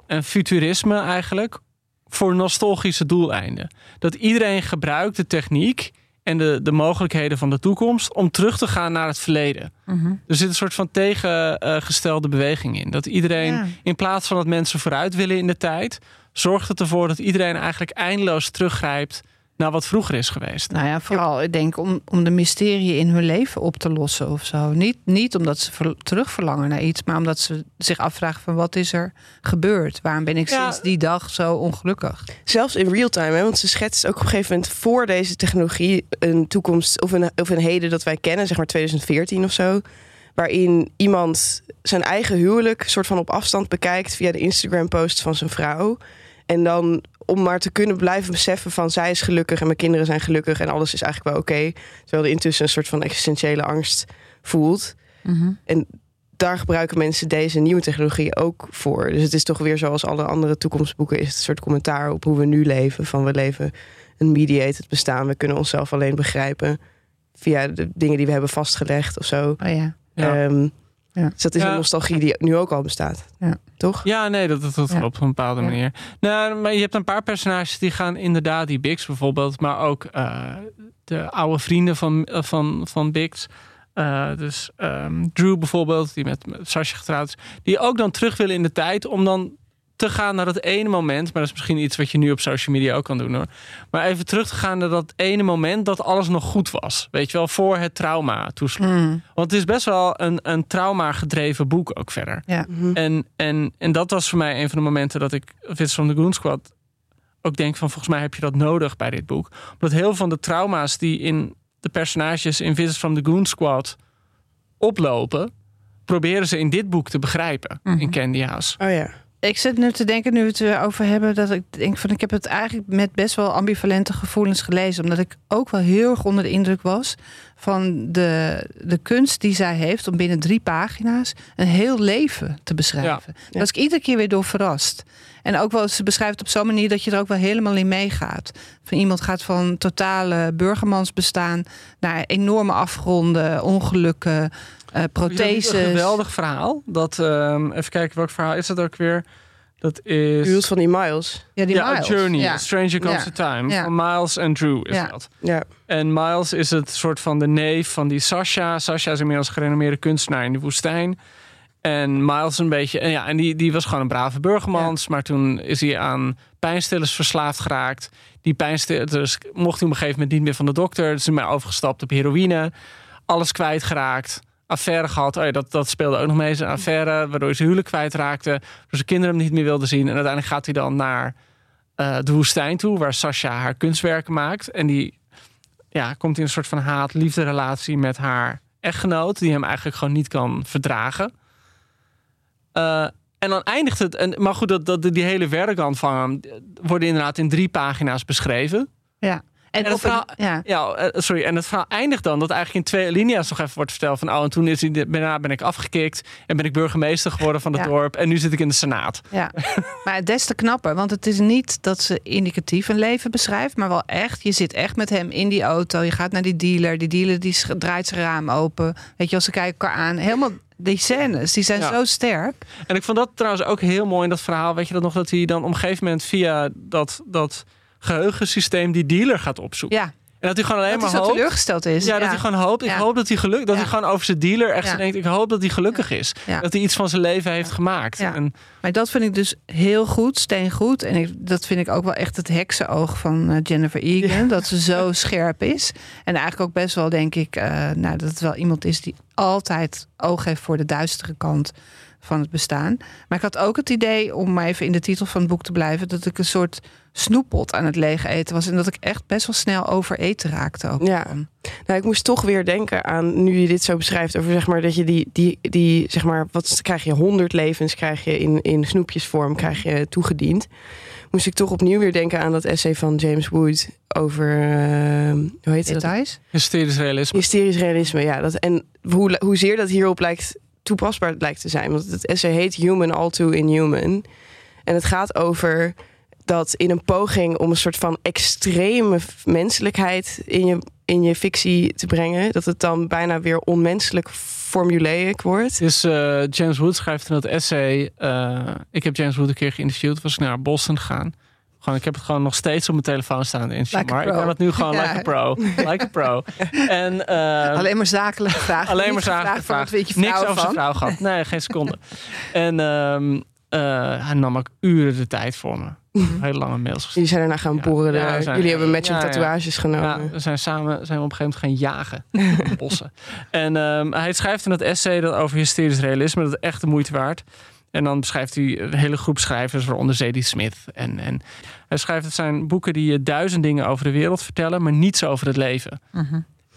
en futurisme eigenlijk voor nostalgische doeleinden. Dat iedereen gebruikt de techniek en de, de mogelijkheden van de toekomst om terug te gaan naar het verleden. Mhm. Er zit een soort van tegengestelde beweging in. Dat iedereen, Ja. in plaats van dat mensen vooruit willen in de tijd, zorgt het ervoor dat iedereen eigenlijk eindeloos teruggrijpt naar wat vroeger is geweest. Nou ja, vooral ik denk om, om de mysterie in hun leven op te lossen of zo. Niet, niet omdat ze ver- terugverlangen naar iets, maar omdat ze zich afvragen van wat is er gebeurd? Waarom ben ik Ja. sinds die dag zo ongelukkig? Zelfs in real time, hè, want ze schetst ook op een gegeven moment voor deze technologie een toekomst of een, of een heden dat wij kennen, zeg maar 2014 of zo. Waarin iemand zijn eigen huwelijk soort van op afstand bekijkt via de Instagram-post van zijn vrouw. En dan om maar te kunnen blijven beseffen van zij is gelukkig en mijn kinderen zijn gelukkig en alles is eigenlijk wel oké. terwijl er intussen een soort van existentiële angst voelt. Daar gebruiken mensen deze nieuwe technologie ook voor. Dus het is toch weer zoals alle andere toekomstboeken... is het een soort commentaar op hoe we nu leven. Van we leven een mediated bestaan. We kunnen onszelf alleen begrijpen... via de dingen die we hebben vastgelegd of zo. Oh ja. Ja. Ehm, Ja. Dus dat is Ja. een nostalgie die nu ook al bestaat. Ja. Toch? Ja, nee, dat, dat, dat Ja. klopt op een bepaalde Ja. manier. Nou, maar je hebt een paar personages die gaan inderdaad, die Bix bijvoorbeeld, maar ook eh, de oude vrienden van, eh, van, van Bix. Eh, dus ehm, Drew bijvoorbeeld, die met, met Sasha getrouwd is, die ook dan terug willen in de tijd om dan te gaan naar dat ene moment. Maar dat is misschien iets wat je nu op social media ook kan doen hoor. Maar even terug te gaan naar dat ene moment dat alles nog goed was. Weet je wel, voor het trauma toesloeg. Mm. Want het is best wel een, een trauma gedreven boek ook verder. Ja. Mhm. En, en, en dat was voor mij een van de momenten dat ik Visits from the Goon Squad ook denk van volgens mij heb je dat nodig bij dit boek. Omdat heel veel van de trauma's die in de personages in Visits from the Goon Squad oplopen, proberen ze in dit boek te begrijpen Mhm. in Candy House. Oh ja. Ik zit nu te denken, nu we het er over hebben, dat ik denk van ik heb het eigenlijk met best wel ambivalente gevoelens gelezen. Omdat ik ook wel heel erg onder de indruk was van de, de kunst die zij heeft om binnen drie pagina's een heel leven te beschrijven. Daar was ik iedere keer weer door verrast. En ook wel, ze beschrijft op zo'n manier dat je er ook wel helemaal in meegaat. Van iemand gaat van totale burgermansbestaan naar enorme afgronden, ongelukken, eh protheses. Een geweldig verhaal. Dat, ehm, even kijken, welk verhaal is dat ook weer? Dat is... Jules van die Miles. Ja, die ja, A Miles. Journey, Ja. A Stranger Comes Ja. to Time. Ja. Van Miles en Drew is Ja. dat. Ja. En Miles is het soort van de neef van die Sasha. Sasha is inmiddels gerenommeerde kunstenaar in de woestijn. En Miles een beetje... En, ja, en die, die was gewoon een brave burgermans. Maar toen is hij aan pijnstillers verslaafd geraakt. Die pijnstillers mocht hij op een gegeven moment niet meer van de dokter. Dus is hij overgestapt op heroïne. Alles kwijtgeraakt. Affaire gehad. Oh dat, dat speelde ook nog mee. Zijn affaire, waardoor hij zijn huwelijk kwijtraakte. Waardoor zijn kinderen hem niet meer wilden zien. En uiteindelijk gaat hij dan naar eh, de woestijn toe... waar Sasha haar kunstwerken maakt. En die ja, komt in een soort van haat-liefde relatie met haar echtgenoot... die hem eigenlijk gewoon niet kan verdragen. Eh, en dan eindigt het... En, maar goed, dat, dat, die hele werkkant van hem... worden inderdaad in drie pagina's beschreven. Ja. En, En het een- verhaal- ja. Ja, eh, sorry. En het verhaal eindigt dan dat eigenlijk in twee linea's nog even wordt verteld van... oh, en toen is hij, daarna ben ik afgekikt en ben ik burgemeester geworden van het Ja. dorp... en nu zit ik in de senaat. Ja, maar des te knapper. Want het is niet dat ze indicatief een leven beschrijft, maar wel echt. Je zit echt met hem in die auto. Je gaat naar die dealer. Die dealer die draait zijn raam open. Weet je, als ze kijken elkaar aan. Helemaal die scènes, die zijn Ja. zo sterk. En ik vond dat trouwens ook heel mooi in dat verhaal. Weet je dat nog, dat hij dan op een gegeven moment via dat, dat geheugensysteem die dealer gaat opzoeken. Ja, En dat hij gewoon alleen dat hij maar zo hoopt. teleurgesteld is. Ja, dat hij gewoon hoopt. Ik Ja. hoop dat hij geluk, dat Ja. hij gewoon over zijn dealer echt denkt. Ik hoop dat hij gelukkig is. Ja. Dat hij iets van zijn leven heeft gemaakt. Ja. En, Maar dat vind ik dus heel goed, steengoed. En ik, dat vind ik ook wel echt het heksenoog van eh, Jennifer Egan. Dat ze zo scherp is. En eigenlijk ook best wel, denk ik, eh, nou, dat het wel iemand is die altijd oog heeft voor de duistere kant van het bestaan. Maar ik had ook het idee, om maar even in de titel van het boek te blijven, dat ik een soort snoeppot aan het leeg eten was. En dat ik echt best wel snel over eten raakte. Ook. Ja. Nou, ik moest toch weer denken aan, nu je dit zo beschrijft, over zeg maar dat je die, die, die zeg maar, wat krijg je, honderd levens krijg je in, in snoepjesvorm, krijg je toegediend. Moest ik toch opnieuw weer denken aan dat essay van James Wood over, eh, hoe heet het? Details? hysterisch realisme. Hysterisch realisme, ja. Dat, en hoe, hoezeer dat hierop lijkt toepasbaar lijkt te zijn. Want het essay heet Human All Too Inhuman. En het gaat over dat in een poging om een soort van extreme menselijkheid in je, in je fictie te brengen, dat het dan bijna weer onmenselijk formulaic wordt. Dus eh, James Wood schrijft in dat essay. eh, ik heb James Wood een keer geïnterviewd. Was ik naar Boston gegaan. Gewoon, ik heb het gewoon nog steeds op mijn telefoon staan. in Like maar ik kan het nu gewoon Ja. like a pro. Like a pro. En, eh, Alleen maar zakelijke vragen. alleen maar zakelijke vragen. Je Niks over zijn vrouw gehad. Nee, geen seconde. en ehm, eh, hij nam ook uren de tijd voor me. Hele lange mails gestuurd. Jullie zijn daarna gaan Ja. Ja, zijn- Jullie hebben matching ja, ja. tatoeages Ja, genomen. we zijn samen zijn we op een gegeven moment gaan jagen in bossen. En ehm, hij schrijft in dat essay dat over hysterisch realisme dat het echt de moeite waard. En dan beschrijft hij een hele groep schrijvers, waaronder Zadie Smith. En, en hij schrijft het zijn boeken die je duizend dingen over de wereld vertellen, maar niets over het leven.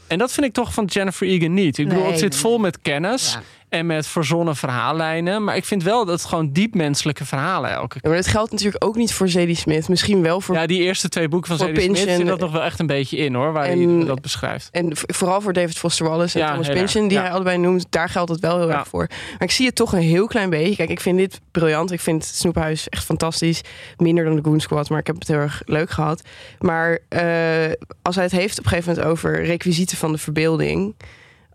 En dat vind ik toch van Jennifer Egan niet. Ik bedoel, Nee, het zit vol met kennis Ja. En met verzonnen verhaallijnen. Maar ik vind wel dat het gewoon diep menselijke verhalen elke keer. Ja, maar dat geldt natuurlijk ook niet voor Zadie Smith. Misschien wel voor Ja, die eerste twee boeken van Zadie Smith Pynchon. zit dat nog wel echt een beetje in hoor, waar En- hij dat beschrijft. En vooral voor David Foster Wallace en Ja, Thomas. Pynchon, die Ja. hij allebei noemt, daar geldt het wel heel erg voor. Maar ik zie het toch een heel klein beetje. Kijk, ik vind dit briljant. Ik vind Snoephuis echt fantastisch. Minder dan de Goon Squad, maar ik heb het heel erg leuk gehad. Maar eh, als hij het heeft op een gegeven moment over requisieten van de verbeelding,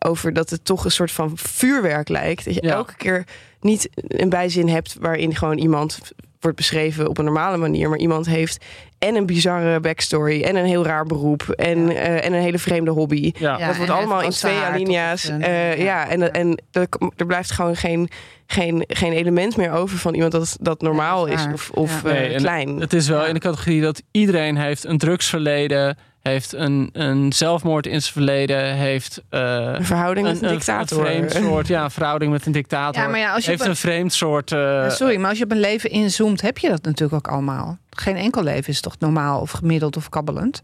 over dat het toch een soort van vuurwerk lijkt. Dat je Ja. elke keer niet een bijzin hebt waarin gewoon iemand wordt beschreven op een normale manier, maar iemand heeft en een bizarre backstory en een heel raar beroep en, eh, en een hele vreemde hobby. Ja. Ja. dat wordt allemaal in twee alinea's. eh, ja, en, en er, er blijft gewoon geen, geen, geen element meer over van iemand dat, dat normaal dat is of, of Ja. eh, Nee, klein. Het is wel Ja. in de categorie dat iedereen heeft een drugsverleden, heeft een, een zelfmoord in zijn verleden, heeft eh, Een verhouding met een, dictator. vreemd soort, ja, een verhouding met een dictator. Ja, maar ja, als je heeft een- een vreemd soort. eh, Ja, Sorry, maar als je op een leven inzoomt, heb je dat natuurlijk ook allemaal. Geen enkel leven is toch normaal of gemiddeld of kabbelend.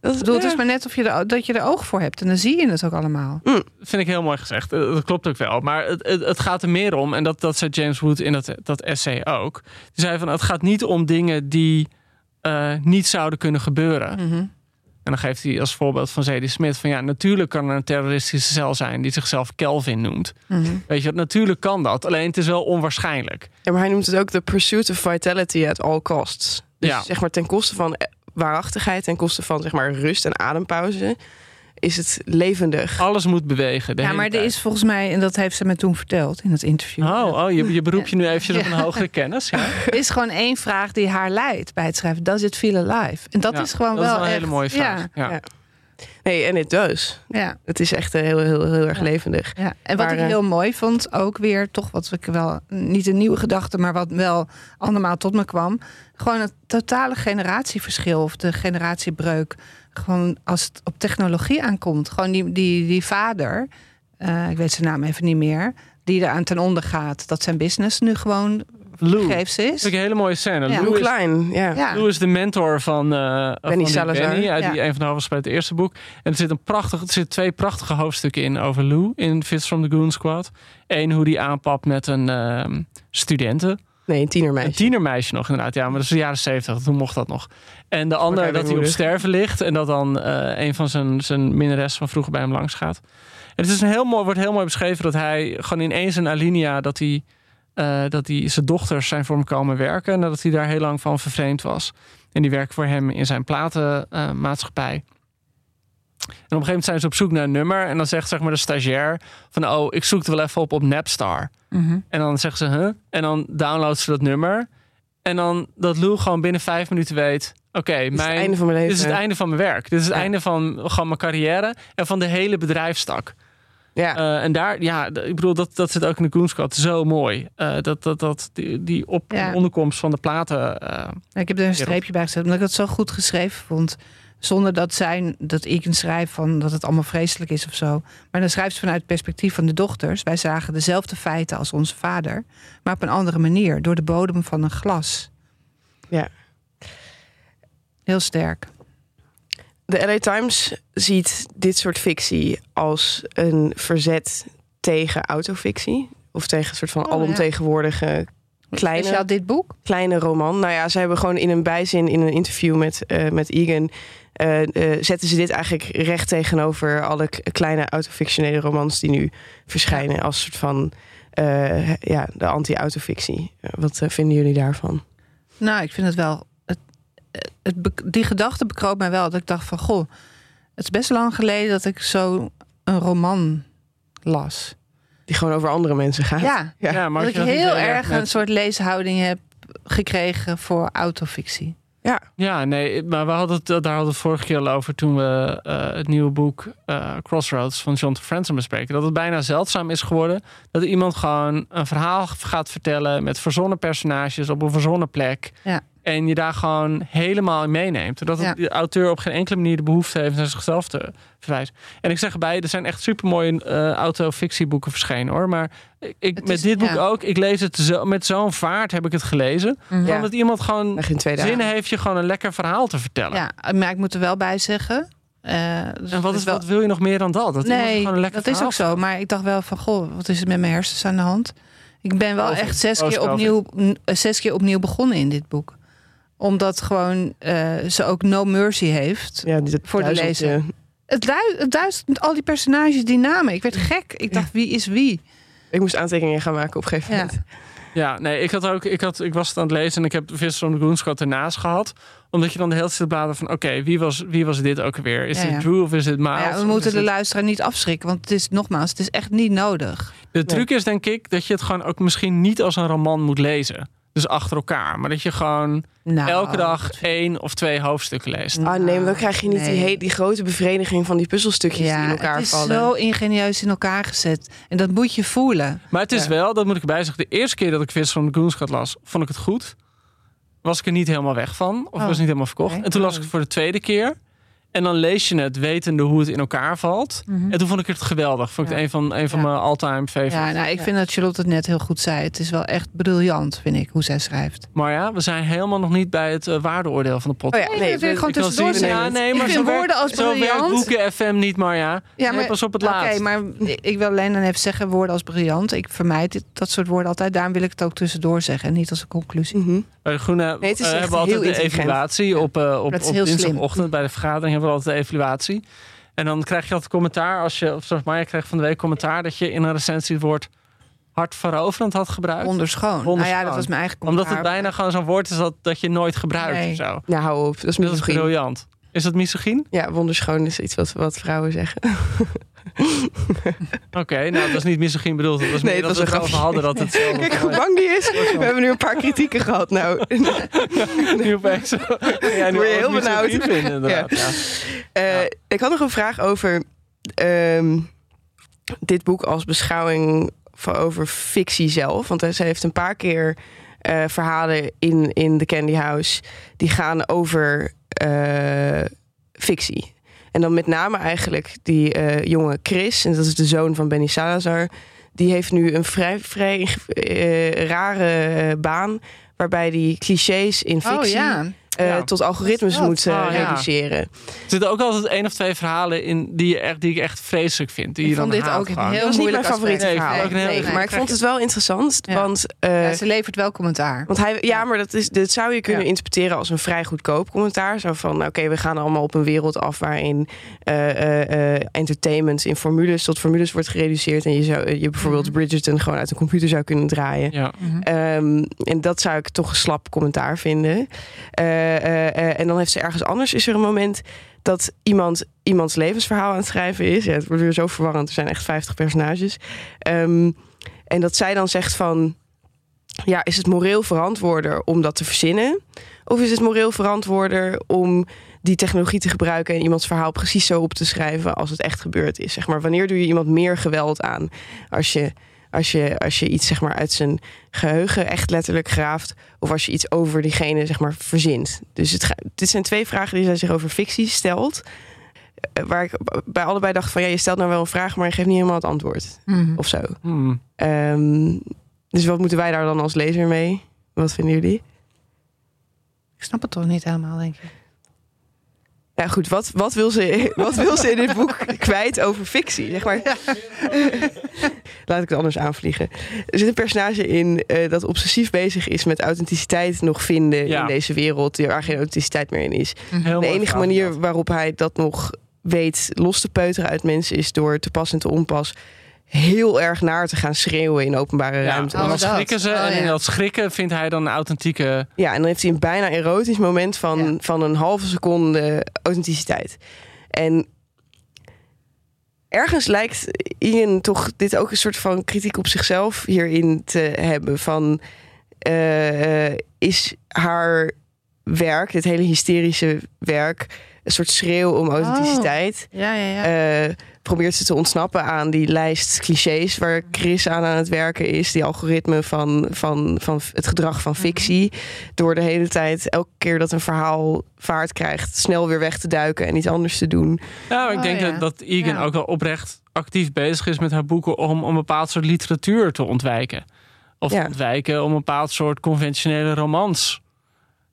Dat bedoel, het is maar net of je er, dat je er oog voor hebt. En dan zie je het ook allemaal. vind ik heel mooi gezegd. Eh, Dat klopt ook wel. Maar het, het, het gaat er meer om, en dat, dat zei James Wood in dat, dat essay ook. Die zei van het gaat niet om dingen die eh, niet zouden kunnen gebeuren. Mhm. En dan geeft hij als voorbeeld van Zadie Smith van ja, natuurlijk kan er een terroristische cel zijn die zichzelf Kelvin noemt. Mhm. Weet je, natuurlijk kan dat. Alleen het is wel onwaarschijnlijk. Ja, maar hij noemt het ook de pursuit of vitality at all costs. Dus Ja. zeg maar ten koste van eh, waarachtigheid, ten koste van zeg maar rust en adempauze, is het levendig. Alles moet bewegen. De Ja, hele maar er is volgens mij, en dat heeft ze me toen verteld in het interview. Oh, oh je, je beroep je nu eventjes op Ja. een hogere kennis. Ja, Er is gewoon één vraag die haar leidt bij het schrijven. Does it feel alive? En dat Ja, is gewoon dat wel is wel een echt, hele mooie vraag. Ja, Ja. Ja. Nee, en het does. ja, Het is echt eh, heel, heel, heel erg Ja. levendig. ja. En wat Maar, ik eh, heel mooi vond, ook weer toch wat ik wel niet een nieuwe gedachte, maar wat wel andermaal tot me kwam. Gewoon het totale generatieverschil of de generatiebreuk. Gewoon als het op technologie aankomt. Gewoon die, die, die vader, eh, ik weet zijn naam even niet meer, die eraan ten onder gaat dat zijn business nu gewoon Lou. is. Dat is een hele mooie scène. Ja. Lou Klein, ja. Ja. Lou is de mentor van, eh van die Salazar. Benny, uit die een van de hoofdrolspelers uit het eerste boek. En er zit een prachtig, er zitten twee prachtige hoofdstukken in over Lou in Fits from the Goon Squad. Eén hoe die aanpapt met een ehm studenten. Nee, een tienermeisje. Een tienermeisje nog inderdaad. Ja, maar dat is de jaren zeventig. Toen mocht dat nog. En de andere dat hij op sterven ligt. En dat dan eh, een van zijn, zijn minnares van vroeger bij hem langs gaat. En het is een heel mooi, wordt heel mooi beschreven dat hij gewoon ineens een alinea... dat hij, eh, dat hij zijn dochters zijn voor hem komen werken. En dat hij daar heel lang van vervreemd was. En die werken voor hem in zijn platenmaatschappij. En op een gegeven moment zijn ze op zoek naar een nummer. En dan zegt zeg maar de stagiair van... oh, ik zoek er wel even op op Napstar. Mhm. En dan zeggen ze, huh? En dan downloadt ze dat nummer. En dan dat Lou gewoon binnen vijf minuten weet... Oké, Dit is mijn... het einde van mijn leven. Dit is het einde van mijn werk. Dit is het Ja. einde van gewoon mijn carrière en van de hele bedrijfstak. Ja. Eh, en daar, ja, ik bedoel, dat, dat zit ook in de Goonsquad zo mooi. Eh, dat, dat, dat, die, die op Ja. onderkomst van de platen. eh, Ik heb er een streepje bij gezet, omdat ik het zo goed geschreven vond. Zonder dat zij, dat ik een schrijf van dat het allemaal vreselijk is of zo. Maar dan schrijft ze vanuit het perspectief van de dochters. Wij zagen dezelfde feiten als onze vader, maar op een andere manier, door de bodem van een glas. Ja. Heel sterk. De LA Times ziet dit soort fictie als een verzet tegen autofictie. Of tegen een soort van Oh, alomtegenwoordige kleine, Speciaal dit boek? kleine roman. Nou ja, ze hebben gewoon in een bijzin in een interview met, eh, met Egan... eh, eh, zetten ze dit eigenlijk recht tegenover alle kleine autofictionele romans die nu verschijnen als soort van ja, de anti-autofictie. Wat vinden jullie daarvan? Nou, ik vind het wel. Het, die gedachte bekroop mij wel. Dat ik dacht van, goh, het is best lang geleden dat ik zo een roman las. Die gewoon over andere mensen gaat. Ja, Ja. ja, maar dat ik heel erg met- een soort leeshouding heb gekregen voor autofictie. Ja, nee, maar we hadden het, daar hadden we het vorige keer al over toen we eh, het nieuwe boek eh, Crossroads van John Franzen bespreken. Dat het bijna zeldzaam is geworden dat iemand gewoon een verhaal gaat vertellen met verzonnen personages op een verzonnen plek. Ja. En je daar gewoon helemaal in meeneemt. Zodat het Ja. de auteur op geen enkele manier de behoefte heeft naar zichzelf te verwijzen. En ik zeg erbij, er zijn echt supermooie eh autofictieboeken verschenen hoor. Maar ik, Het met dit boek ja. ook, ik lees het zo, met zo'n vaart heb ik het gelezen. Mhm. Ja. Omdat iemand gewoon zin heeft je gewoon een lekker verhaal te vertellen. Ja, maar ik moet er wel bij zeggen. eh, dus En wat, het is, wel- wat wil je nog meer dan dat? dat nee, gewoon een lekker dat is ook zo. Maar ik dacht wel van, goh, wat is er met mijn hersens aan de hand? Ik ben wel echt zes keer, opnieuw, eh, zes keer opnieuw begonnen in dit boek. Omdat gewoon eh, ze ook no mercy heeft. Ja, Voor de lezer. Het, du het duizend met al die personages, die namen. Ik werd gek. Ik dacht, wie is wie? Ik moest aantekeningen gaan maken op een gegeven Ja. moment. Ja, nee, ik had ook, ik, had, ik was het aan het lezen en ik heb Visser van de Groenschot ernaast gehad. Omdat je dan de hele tijd bladeren van, oké, wie, was, wie was dit ook weer? Is Ja, dit ja. Drew of is dit Miles? Maar ja, we moeten de dit- luisteraar niet afschrikken. Want het is nogmaals, het is echt niet nodig. De truc is denk ik dat je het gewoon ook misschien niet als een roman moet lezen. Dus achter elkaar. Maar dat je gewoon Nou, elke dag één of twee hoofdstukken leest. Ah nee, maar dan krijg je niet die, Nee. he- die grote bevrediging van die puzzelstukjes die in elkaar het is vallen. zo ingenieus in elkaar gezet. En dat moet je voelen. Maar het is Ja. wel, dat moet ik zeggen, de eerste keer dat ik Visser van de Groenschot las, vond ik het goed. Was ik er niet helemaal weg van. Of Oh, was niet helemaal verkocht. En toen las ik het voor de tweede keer. En dan lees je het wetende hoe het in elkaar valt. En toen vond ik het geweldig. Vond ik het een van, een van Mhm. Ja. mijn all-time favorites. Ja, nou, ik vind dat Charlotte het net heel goed zei. Het is wel echt briljant, vind ik, hoe zij schrijft. Maar ja, we zijn helemaal nog niet bij het eh, waardeoordeel van de Oh podcast. ja, nee, dat wil ik gewoon Ik wil tussendoor zien- zeggen. Ja, nee, Ik maar vind zo werkt- woorden als Zo werkt briljant- Boeken FM niet, Marja. Ja, Nee, pas op het Oké, laatst. maar ik wil alleen dan even zeggen woorden als briljant. Ik vermijd dit, dat soort woorden altijd. Daarom wil ik het ook tussendoor zeggen en niet als een conclusie. Mhm. Bij de Nee, het is eh, hebben we altijd de evaluatie op, eh, op, op slim. dinsdagochtend bij de vergadering hebben we altijd de evaluatie. En dan krijg je altijd commentaar als je, of zoals Marja kreeg van de week commentaar dat je in een recensie het woord hard veroverend had gebruikt. Wonderschoon. Nou ja, dat was mijn eigen Omdat het commentaar. bijna gewoon zo'n woord is dat, dat je nooit gebruikt Nee. of zo. Nou, hou op. Dat is Dat is briljant. Is dat misogyn? Ja, wonderschoon is iets wat, wat vrouwen zeggen. Oké, nou dat was niet misogyn bedoeld. Het was Nee, meer dat was we een het over hadden dat het zo Kijk hoe bang die is. We hebben nu een paar kritieken gehad. Nou, nu opeens zo. Ja, nu Word je heel benauwd. vinden. Ja. Eh, Ja. Ik had nog een vraag over ehm, dit boek als beschouwing van over fictie zelf. Want ze heeft een paar keer eh, verhalen in, in The Candy House die gaan over fictie. En dan met name eigenlijk die eh, jonge Chris, en dat is de zoon van Benny Salazar. Die heeft nu een vrij, vrij eh, rare eh, baan. Waarbij die clichés in fictie Oh ja. Eh, Ja. tot algoritmes Wat? moet Ah, ja. reduceren. Er zitten ook altijd één of twee verhalen in die, je echt, die ik echt vreselijk vind. Die Ik je dan vond dit ook een heel Dat moeilijk mijn favoriete verhaal. Nee, heel- Nee, maar ik vond het wel interessant. Ja. Want, eh, Ja, ze levert wel commentaar. want hij, ja, maar dat, is, dat zou je kunnen Ja. interpreteren als een vrij goedkoop commentaar. Zo van, nou, oké, we gaan allemaal op een wereld af waarin eh, eh, eh, entertainment in formules tot formules wordt gereduceerd. En je zou je bijvoorbeeld Mhm. Bridgerton gewoon uit een computer zou kunnen draaien. Ja. Ehm, en dat zou ik toch een slap commentaar vinden. En dan heeft ze ergens anders is er een moment dat iemand iemands levensverhaal aan het schrijven is. Ja, het wordt weer zo verwarrend. Er zijn echt 50 personages. Ehm, en dat zij dan zegt van... Ja, is het moreel verantwoorder om dat te verzinnen? Of is het moreel verantwoorder om die technologie te gebruiken... en iemands verhaal precies zo op te schrijven als het echt gebeurd is? Zeg maar, wanneer doe je iemand meer geweld aan? Als je, als je, als je iets zeg maar, uit zijn geheugen echt letterlijk graaft... of als je iets over diegene zeg maar, verzint. Dus het, ga- dit zijn twee vragen die zij zich over fictie stelt... Eh, Waar ik bij allebei dacht van ja, je stelt nou wel een vraag, maar je geeft niet helemaal het antwoord. Mhm. Of zo. Hmm. Ehm, dus wat moeten wij daar dan als lezer mee? Wat vinden jullie? Ik snap het toch niet helemaal, denk ik. Ja, goed. Wat, wat, wil, ze, wat wil ze in dit boek kwijt over fictie? Zeg maar. Laat ik het anders aanvliegen. Er zit een personage in eh, dat obsessief bezig is met authenticiteit nog vinden Ja. in deze wereld, waar geen authenticiteit meer in is. Heel De enige manier waarop hij dat nog weet los te peuteren uit mensen is door te pas en te onpas heel erg naar te gaan schreeuwen in openbare Ja, ruimte. en dan Oh, dat. schrikken ze. Oh, en in ja. dat schrikken vindt hij dan een authentieke... Ja, en dan heeft hij een bijna erotisch moment van, Ja. van een halve seconde authenticiteit. En ergens lijkt Ian toch dit ook een soort van kritiek op zichzelf hierin te hebben. Van eh, eh, is haar werk, dit hele hysterische werk, een soort schreeuw om authenticiteit? Ja, ja, ja. Eh, probeert ze te ontsnappen aan die lijst clichés waar Chris aan aan het werken is. Die algoritme van, van, van het gedrag van fictie. Door de hele tijd, elke keer dat een verhaal vaart krijgt, snel weer weg te duiken en iets anders te doen. Nou, ik Oh, denk ja. dat, dat Egan Ja. ook wel oprecht actief bezig is met haar boeken om een bepaald soort literatuur te ontwijken. Of Ja. te ontwijken om een bepaald soort conventionele romans.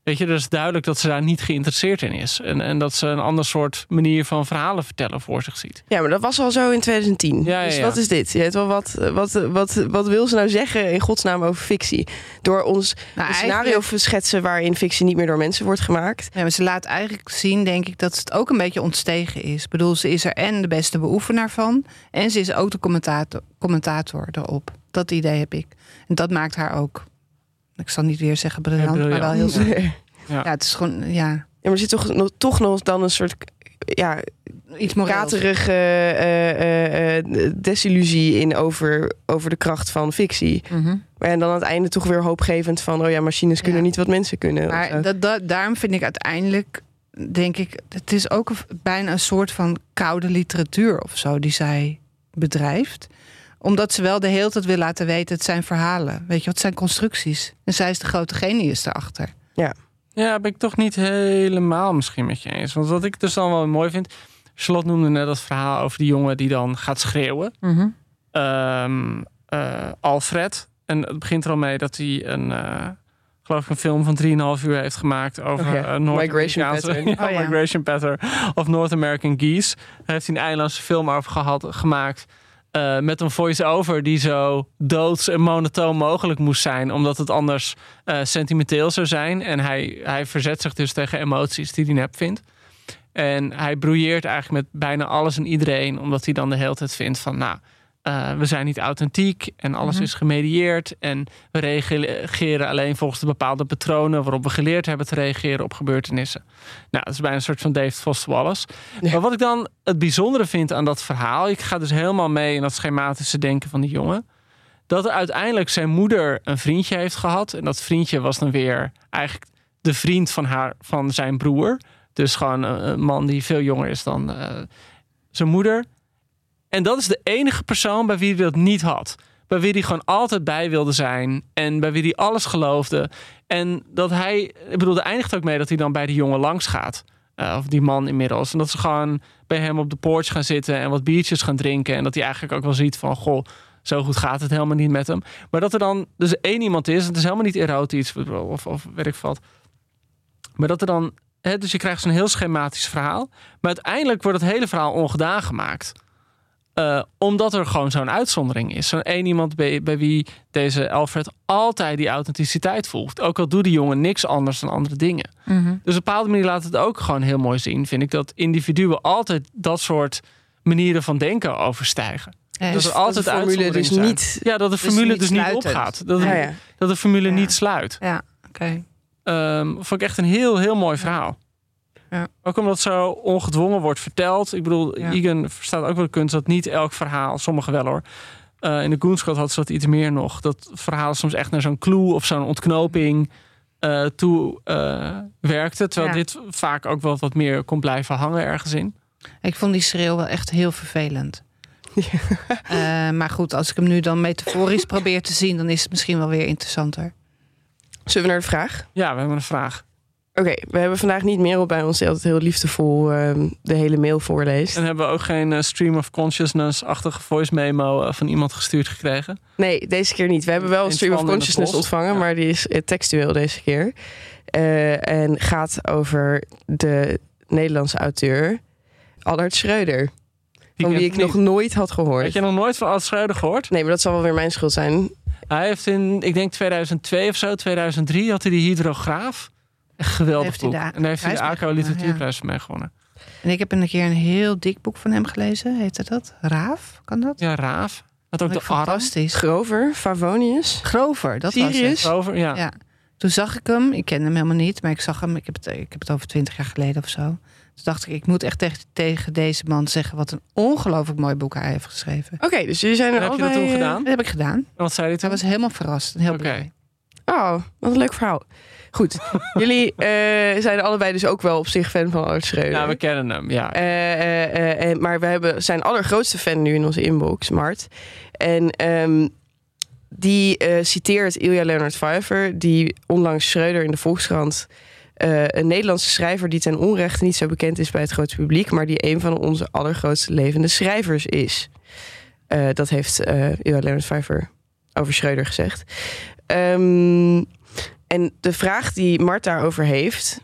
Weet je, dus duidelijk dat ze daar niet geïnteresseerd in is. En, en dat ze een ander soort manier van verhalen vertellen voor zich ziet. Ja, maar dat was al zo in 2010. Ja, ja, Dus ja. wat is dit? Je weet wel, wat, wat, wat, wat wil ze nou zeggen in godsnaam over fictie? Door ons Nou, een scenario eigenlijk- te schetsen waarin fictie niet meer door mensen wordt gemaakt. Ja, maar ze laat eigenlijk zien, denk ik, dat het ook een beetje ontstegen is. Ik bedoel, ze is er en de beste beoefenaar van. En ze is ook de commentator, commentator erop. Dat idee heb ik. En dat maakt haar ook. Ik zal niet weer zeggen briljant, Ja, maar wel heel sterk. Ja. Ja, het is gewoon, ja, Ja, maar er zit toch nog, toch nog dan een soort ja, iets katerige eh, eh, eh, desillusie in over, over de kracht van fictie. Mhm. En dan aan het einde toch weer hoopgevend van... oh ja, machines kunnen Ja. niet wat mensen kunnen. Maar dat, dat, daarom vind ik uiteindelijk, denk ik, het is ook bijna een soort van koude literatuur of zo die zij bedrijft. Omdat ze wel de hele tijd wil laten weten, het zijn verhalen. Weet je, wat zijn constructies. En zij is de grote genius daarachter. Ja, Ja, ben ik toch niet helemaal misschien met je eens. Want wat ik dus dan wel mooi vind. Charlotte noemde net dat verhaal over die jongen die dan gaat schreeuwen. Ehm, eh, Alfred. En het begint er al mee dat hij een, eh, geloof ik, een film van 3,5 uur heeft gemaakt over Oh ja, eh, Noord- Migration Pattern. Ja, Oh ja. Migration Pattern of North American Geese. Daar heeft hij een eilandse film over gehad, gemaakt. Eh, met een voice-over die zo doods en monotoon mogelijk moest zijn, omdat het anders eh, sentimenteel zou zijn. En hij, hij verzet zich dus tegen emoties die hij nep vindt. En hij broeieert eigenlijk met bijna alles en iedereen, omdat hij dan de hele tijd vindt van, nou, eh, we zijn niet authentiek en alles Mhm. is gemedieerd. En we reageren alleen volgens de bepaalde patronen waarop we geleerd hebben te reageren op gebeurtenissen. Nou, dat is bijna een soort van David Foster Wallace. Ja. Maar wat ik dan het bijzondere vind aan dat verhaal, ik ga dus helemaal mee in dat schematische denken van die jongen. Dat er uiteindelijk zijn moeder een vriendje heeft gehad. En dat vriendje was dan weer eigenlijk de vriend van, haar, van zijn broer. Dus gewoon een, een man die veel jonger is dan eh, zijn moeder. En dat is de enige persoon bij wie hij dat niet had. Bij wie hij gewoon altijd bij wilde zijn. En bij wie hij alles geloofde. En dat hij, ik bedoel, er eindigt ook mee dat hij dan bij die jongen langs gaat. Eh, of die man inmiddels. En dat ze gewoon bij hem op de porch gaan zitten en wat biertjes gaan drinken. En dat hij eigenlijk ook wel ziet van, goh, zo goed gaat het helemaal niet met hem. Maar dat er dan dus één iemand is, het is helemaal niet erotisch of, of weet ik. Maar dat er dan, dus je krijgt zo'n heel schematisch verhaal. Maar uiteindelijk wordt het hele verhaal ongedaan gemaakt. Eh, omdat er gewoon zo'n uitzondering is. Zo'n één iemand bij, bij wie deze Alfred altijd die authenticiteit voelt. Ook al doet die jongen niks anders dan andere dingen. Dus op een bepaalde manier laat het ook gewoon heel mooi zien, vind ik. Dat individuen altijd dat soort manieren van denken overstijgen. Ja, Dus dus- er altijd dat de formule dus zijn. niet... Ja, dat de Dus formule niet dus niet opgaat. Dat, Ja, de- ja. dat de formule niet sluit. ja, oké. Ehm, vond ik echt een heel, heel mooi verhaal. Ja. Ook omdat het zo ongedwongen wordt verteld. Ik bedoel, Ja. Egan verstaat ook wel de kunst dat niet elk verhaal, sommige wel hoor. Eh, in de Goonscott had ze dat iets meer nog. Dat verhaal soms echt naar zo'n clue of zo'n ontknoping eh, toe eh, werkte. Terwijl Ja. dit vaak ook wel wat meer kon blijven hangen ergens in. Ik vond die schreeuw wel echt heel vervelend. Eh, maar goed, als ik hem nu dan metaforisch probeer te zien, dan is het misschien wel weer interessanter. Zullen we naar de vraag? Ja, we hebben een vraag. Oké, we hebben vandaag niet Merel bij ons die altijd heel liefdevol ehm, de hele mail voorleest. En hebben we ook geen eh, stream of consciousness-achtige voice memo eh, van iemand gestuurd gekregen. Nee, deze keer niet. We hebben wel een stream of consciousness ontvangen, Ja. maar die is eh, textueel deze keer. En gaat over de Nederlandse auteur Allard Schreuder. Die van wie ik nog nooit had gehoord. Had je nog nooit van Ad Schreuder gehoord? Nee, maar dat zal wel weer mijn schuld zijn. Hij heeft in, ik denk 2002 of zo, 2003, had hij die hydrograaf. Een geweldig Heeft hij boek. en daar heeft hij de ACO gewonnen, Literatuurprijs mee gewonnen. En ik heb een keer een heel dik boek van hem gelezen. Heette dat? Raaf? Kan dat? Ja, Raaf. Had ook de arm. fantastisch. Grover, Favonius. Grover, dat was Sirius? het. Over, ja. Ja. Toen zag ik hem. Ik kende hem helemaal niet, maar ik zag hem. Ik heb het, ik heb het over twintig jaar geleden of zo. Toen dacht ik, ik moet echt tegen, tegen deze man zeggen wat een ongelooflijk mooi boek hij heeft geschreven. Oké, dus jullie zijn er En heb je dat toen eh, gedaan? Dat heb ik gedaan. En wat zei hij Hij toen? was helemaal verrast en heel Oké. blij. Oh, wat een leuk verhaal. Goed, jullie eh, zijn allebei dus ook wel op zich fan van Allard Schreuder. Ja, we kennen hem, ja. Eh, eh, maar we hebben zijn allergrootste fan nu in onze inbox, Mart. En ehm, die citeert Ilja Leonard Pfeiffer, die onlangs Schreuder in de Volkskrant... een Nederlandse schrijver die ten onrechte niet zo bekend is bij het grote publiek... maar die een van onze allergrootste levende schrijvers is. Dat heeft Ilja Leonard Pfeiffer over Schreuder gezegd. Ehm, en de vraag die Mart daarover heeft,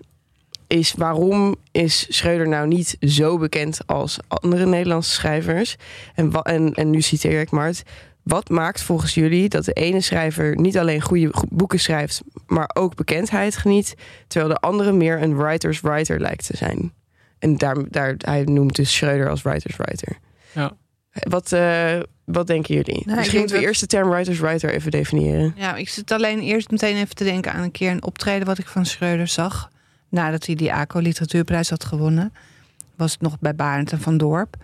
is waarom is Schreuder nou niet zo bekend als andere Nederlandse schrijvers? En, en, en nu citeer ik Mart. Wat maakt volgens jullie dat de ene schrijver niet alleen goede go- boeken schrijft, maar ook bekendheid geniet, terwijl de andere meer een writer's writer lijkt te zijn? En daar, daar, hij noemt dus Schreuder als writer's writer. Ja. Wat, eh, wat denken jullie? Nou, Misschien moeten we dat- eerst de term writer's writer even definiëren. Ja, ik zit alleen eerst meteen even te denken aan een keer een optreden wat ik van Schreuder zag. Nadat hij die ACO Literatuurprijs had gewonnen. Was het nog bij Barend en Van Dorp.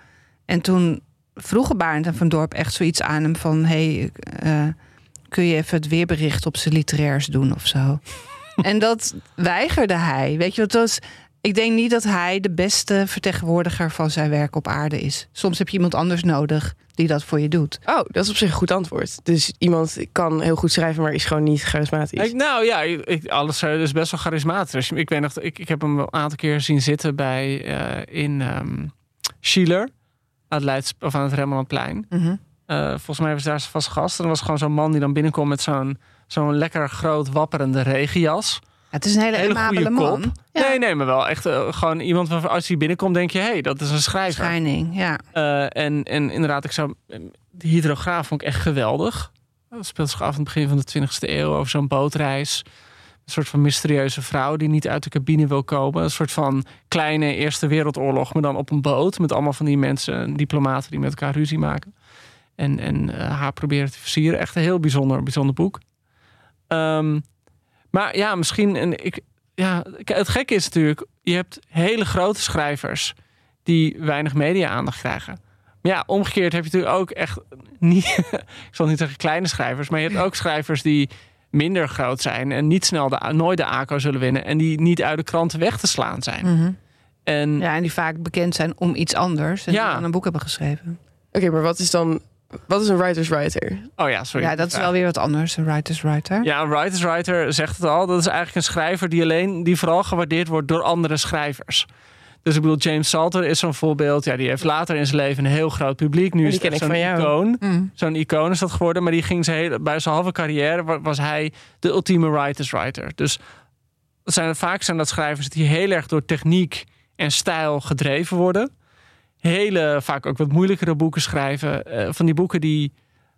En toen vroegen Barend en Van Dorp echt zoiets aan hem van... hey, eh, kun je even het weerbericht op zijn literairs doen of zo? en dat weigerde hij. Weet je, wat was... Ik denk niet dat hij de beste vertegenwoordiger van zijn werk op aarde is. Soms heb je iemand anders nodig die dat voor je doet. Oh, dat is op zich een goed antwoord. Dus iemand kan heel goed schrijven, maar is gewoon niet charismatisch. Ik, nou ja, ik, alles eh, is best wel charismatisch. Ik weet nog, ik, ik heb hem een aantal keer zien zitten bij eh, in ehm Schiller aan het Leids of aan het Rembrandtplein. Eh, volgens mij was daar zijn vast gast. En er was gewoon zo'n man die dan binnenkomt met zo'n zo'n lekker groot wapperende regenjas. Het is een hele, Hele goede kop. man. Ja. Nee, nee, maar wel echt eh, gewoon iemand waarvan als hij binnenkomt denk je, hé, hey, dat is een schrijver. Schijning, ja. Eh, en, en inderdaad, ik zou, de hydrograaf vond ik echt geweldig. Dat speelt zich af aan het begin van de 20e eeuw over zo'n bootreis. Een soort van mysterieuze vrouw die niet uit de cabine wil komen. Een soort van kleine Eerste Wereldoorlog, maar dan op een boot. Met allemaal van die mensen, diplomaten die met elkaar ruzie maken. En, en eh, haar proberen te versieren. Echt een heel bijzonder, bijzonder boek. Ehm, maar ja, misschien. En ik, ja, het gekke is natuurlijk, je hebt hele grote schrijvers die weinig media-aandacht krijgen. Maar ja, omgekeerd heb je natuurlijk ook echt niet, ik zal niet zeggen kleine schrijvers, maar je hebt ook schrijvers die minder groot zijn en niet snel de, nooit de ACO zullen winnen en die niet uit de kranten weg te slaan zijn. Mhm. En ja. En die vaak bekend zijn om iets anders. En Ja. die dan een boek hebben geschreven. Oké, maar wat is dan... Wat is een writer's writer? oh ja, sorry. Ja, dat is wel weer wat anders. Een writer's writer. Ja, een writer's writer zegt het al. Dat is eigenlijk een schrijver die alleen, die vooral gewaardeerd wordt door andere schrijvers. Dus ik bedoel, James Salter is zo'n voorbeeld. Ja, die heeft later in zijn leven een heel groot publiek. Nu Die is het ken echt ik zo'n van jou. icoon. Mm. Zo'n icoon is dat geworden. Maar die ging zijn hele, bij zijn halve carrière wa- was hij de ultieme writer's writer. Dus zijn, vaak zijn dat schrijvers die heel erg door techniek en stijl gedreven worden. Hele, vaak ook wat moeilijkere boeken schrijven. Eh, van die boeken die,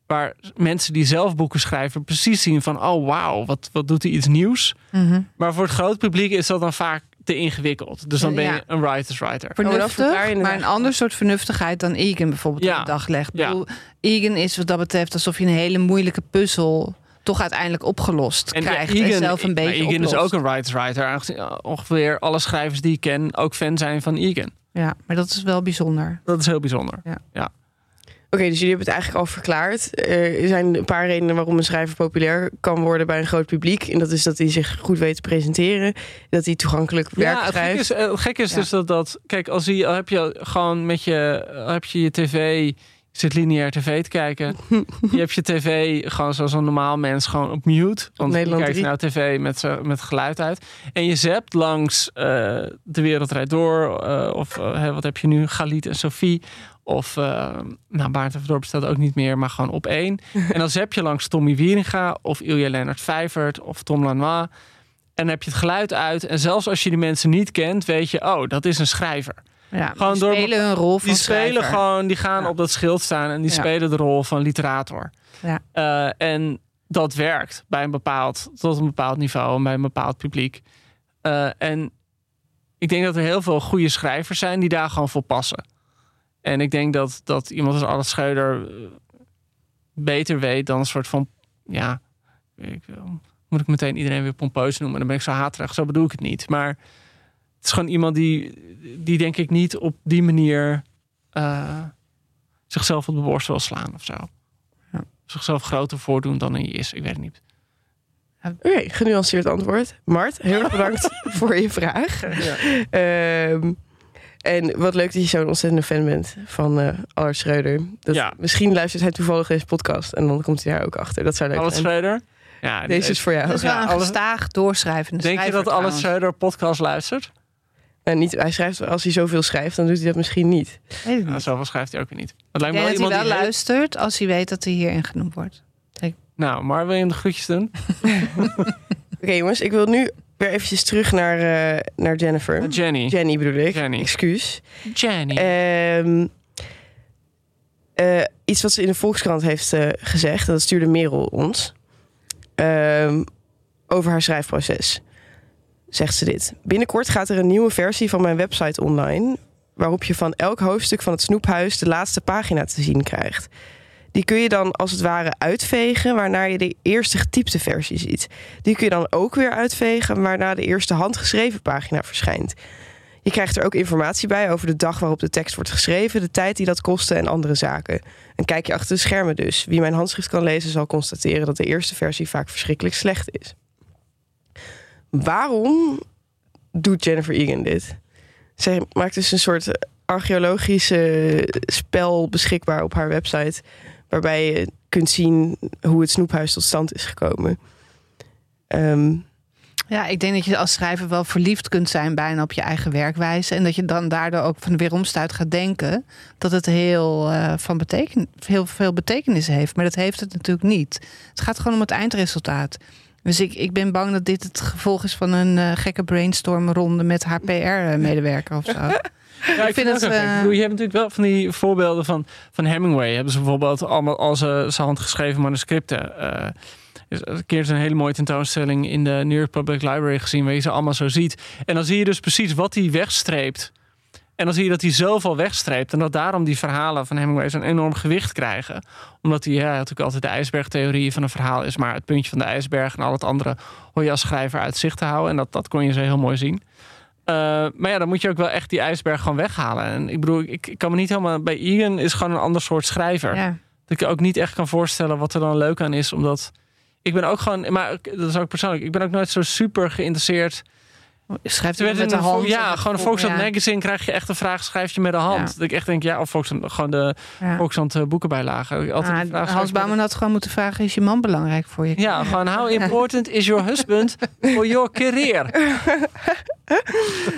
waar mensen die zelf boeken schrijven precies zien van... oh wauw, wat, wat doet hij iets nieuws. Mhm. Maar voor het groot publiek is dat dan vaak te ingewikkeld. Dus dan ben je Ja. een writer's writer. Oh, Vernuftig, maar een ander soort vernuftigheid dan Egan bijvoorbeeld Ja. op de dag legt. Ja. bedoel, Egan is wat dat betreft alsof je een hele moeilijke puzzel toch uiteindelijk opgelost krijgt. en zelf een beetje Egan is ook een writer's writer. eh, Ongeveer alle schrijvers die ik ken ook fan zijn van Egan. Ja, maar dat is wel bijzonder. Dat is heel bijzonder. Oké, dus jullie hebben het eigenlijk al verklaard. Er zijn een paar redenen waarom een schrijver populair kan worden bij een groot publiek. En dat is dat hij zich goed weet te presenteren. Dat hij toegankelijk werk Ja, het schrijft. gek is, eh, het gek is Ja. dus dat, dat... Kijk, als je, al heb je gewoon met je... heb je je tv... Je zit lineair tv te kijken. je hebt je tv gewoon zoals een normaal mens gewoon op mute. Want je Nederland kijkt 3. nou tv met, met geluid uit. En je zapt langs eh, De Wereld Rijdt Door. eh, of eh, wat heb je nu? Galit en Sophie. Of, nou, Baart en Verdorp bestaat ook niet meer, maar gewoon op één. en dan zap je langs Tommy Wieringa of Ilja Leonard Vijvert of Tom Lanois. En dan heb je het geluid uit. En zelfs als je die mensen niet kent, weet je, oh, dat is een schrijver. Ja, Gewoon door- spelen hun rol van Die spelen schrijver. gewoon, die gaan Ja. op dat schild staan en die Ja. spelen de rol van literator. Ja. Eh, en dat werkt bij een bepaald, tot een bepaald niveau en bij een bepaald publiek. Eh, en ik denk dat er heel veel goede schrijvers zijn die daar gewoon voor passen. En ik denk dat, dat iemand als Alice Scheuder eh, beter weet dan een soort van, ja, ik, moet ik meteen iedereen weer pompeus noemen. Dan ben ik zo haterig, zo bedoel ik het niet. Maar is gewoon iemand die, die denk ik niet op die manier eh, zichzelf op de borst wil slaan of zo. Ja. Zichzelf groter voordoen dan hij is. Ik weet het niet. Oké, genuanceerd antwoord. Mart, heel erg bedankt voor je vraag. Ehm, en wat leuk dat je zo'n ontzettende fan bent van eh Allard Schreuder. Dat, Ja. Misschien luistert hij toevallig deze podcast en dan komt hij daar ook achter. Dat zou leuk Alles zijn. Schreuder? Ja, Deze is voor jou. Dat is wel een gestaag doorschrijvende Denk je dat trouwens. Schreuder podcast luistert? En niet, hij schrijft, als hij zoveel schrijft, dan doet hij dat misschien niet. Weet ik Nou, zoveel schrijft hij ook weer niet. Het lijkt me wel dat hij iemand wel die... luistert als hij weet dat hij hierin genoemd wordt. Nou, maar wil je hem de groetjes doen? Oké jongens, ik wil nu weer eventjes terug naar, eh, naar Jennifer. Jenny. Jenny bedoel ik. Jenny. Excuus. Jenny. Ehm, eh, iets wat ze in de Volkskrant heeft eh, gezegd, en dat stuurde Merel ons, ehm, over haar schrijfproces. Zegt ze dit. Binnenkort gaat er een nieuwe versie van mijn website online, waarop je van elk hoofdstuk van het snoephuis de laatste pagina te zien krijgt. Die kun je dan als het ware uitvegen, waarna je de eerste getypte versie ziet. Die kun je dan ook weer uitvegen, waarna de eerste handgeschreven pagina verschijnt. Je krijgt er ook informatie bij over de dag waarop de tekst wordt geschreven, de tijd die dat kostte en andere zaken. Een kijkje achter de schermen dus. Wie mijn handschrift kan lezen zal constateren dat de eerste versie vaak verschrikkelijk slecht is. Waarom doet Jennifer Egan dit? Zij maakt dus een soort archeologische spel beschikbaar op haar website. Waarbij je kunt zien hoe het snoephuis tot stand is gekomen. Ehm, Ja, ik denk dat je als schrijver wel verliefd kunt zijn bijna op je eigen werkwijze. En dat je dan daardoor ook van de weeromstuit gaat denken dat het heel, eh, van beteken, heel veel betekenis heeft. Maar dat heeft het natuurlijk niet. Het gaat gewoon om het eindresultaat. Dus ik, ik ben bang dat dit het gevolg is van een eh, gekke brainstormronde met haar PR-medewerker of zo. Ja, ik vind het, eh, je hebt natuurlijk wel van die voorbeelden van, van Hemingway. Hebben ze bijvoorbeeld allemaal al zijn handgeschreven manuscripten. eh een keer is een hele mooie tentoonstelling in de New York Public Library gezien, waar je ze allemaal zo ziet. En dan zie je dus precies wat hij wegstreept. En dan zie je dat hij zoveel wegstreept. En dat daarom die verhalen van Hemingway zo'n enorm gewicht krijgen. Omdat hij ja, natuurlijk altijd de ijsbergtheorie van een verhaal is, maar het puntje van de ijsberg en al het andere hoor je als schrijver uit zicht te houden. En dat, dat kon je zo heel mooi zien. Uh, maar ja, dan moet je ook wel echt die ijsberg gewoon weghalen. En ik bedoel, ik, ik kan me niet helemaal. Bij Egan is gewoon een ander soort schrijver. Ja. Dat ik ook niet echt kan voorstellen wat er dan leuk aan is. Omdat ik ben ook gewoon. Maar dat is ook persoonlijk. Ik ben ook nooit zo super geïnteresseerd. Schrijft u met de een- hand? Ja, of gewoon een ja. magazine krijg je echt een vraag, schrijf je met de hand. Ja. Dat ik echt denk, ja, of Volkskrant, gewoon de Ja. Eh, boekenbijlagen. Dat ik Altijd Ah, de vraag Hans de- Bouwman had gewoon moeten vragen: is je man belangrijk voor je? Ja, gewoon how important is your husband for your career?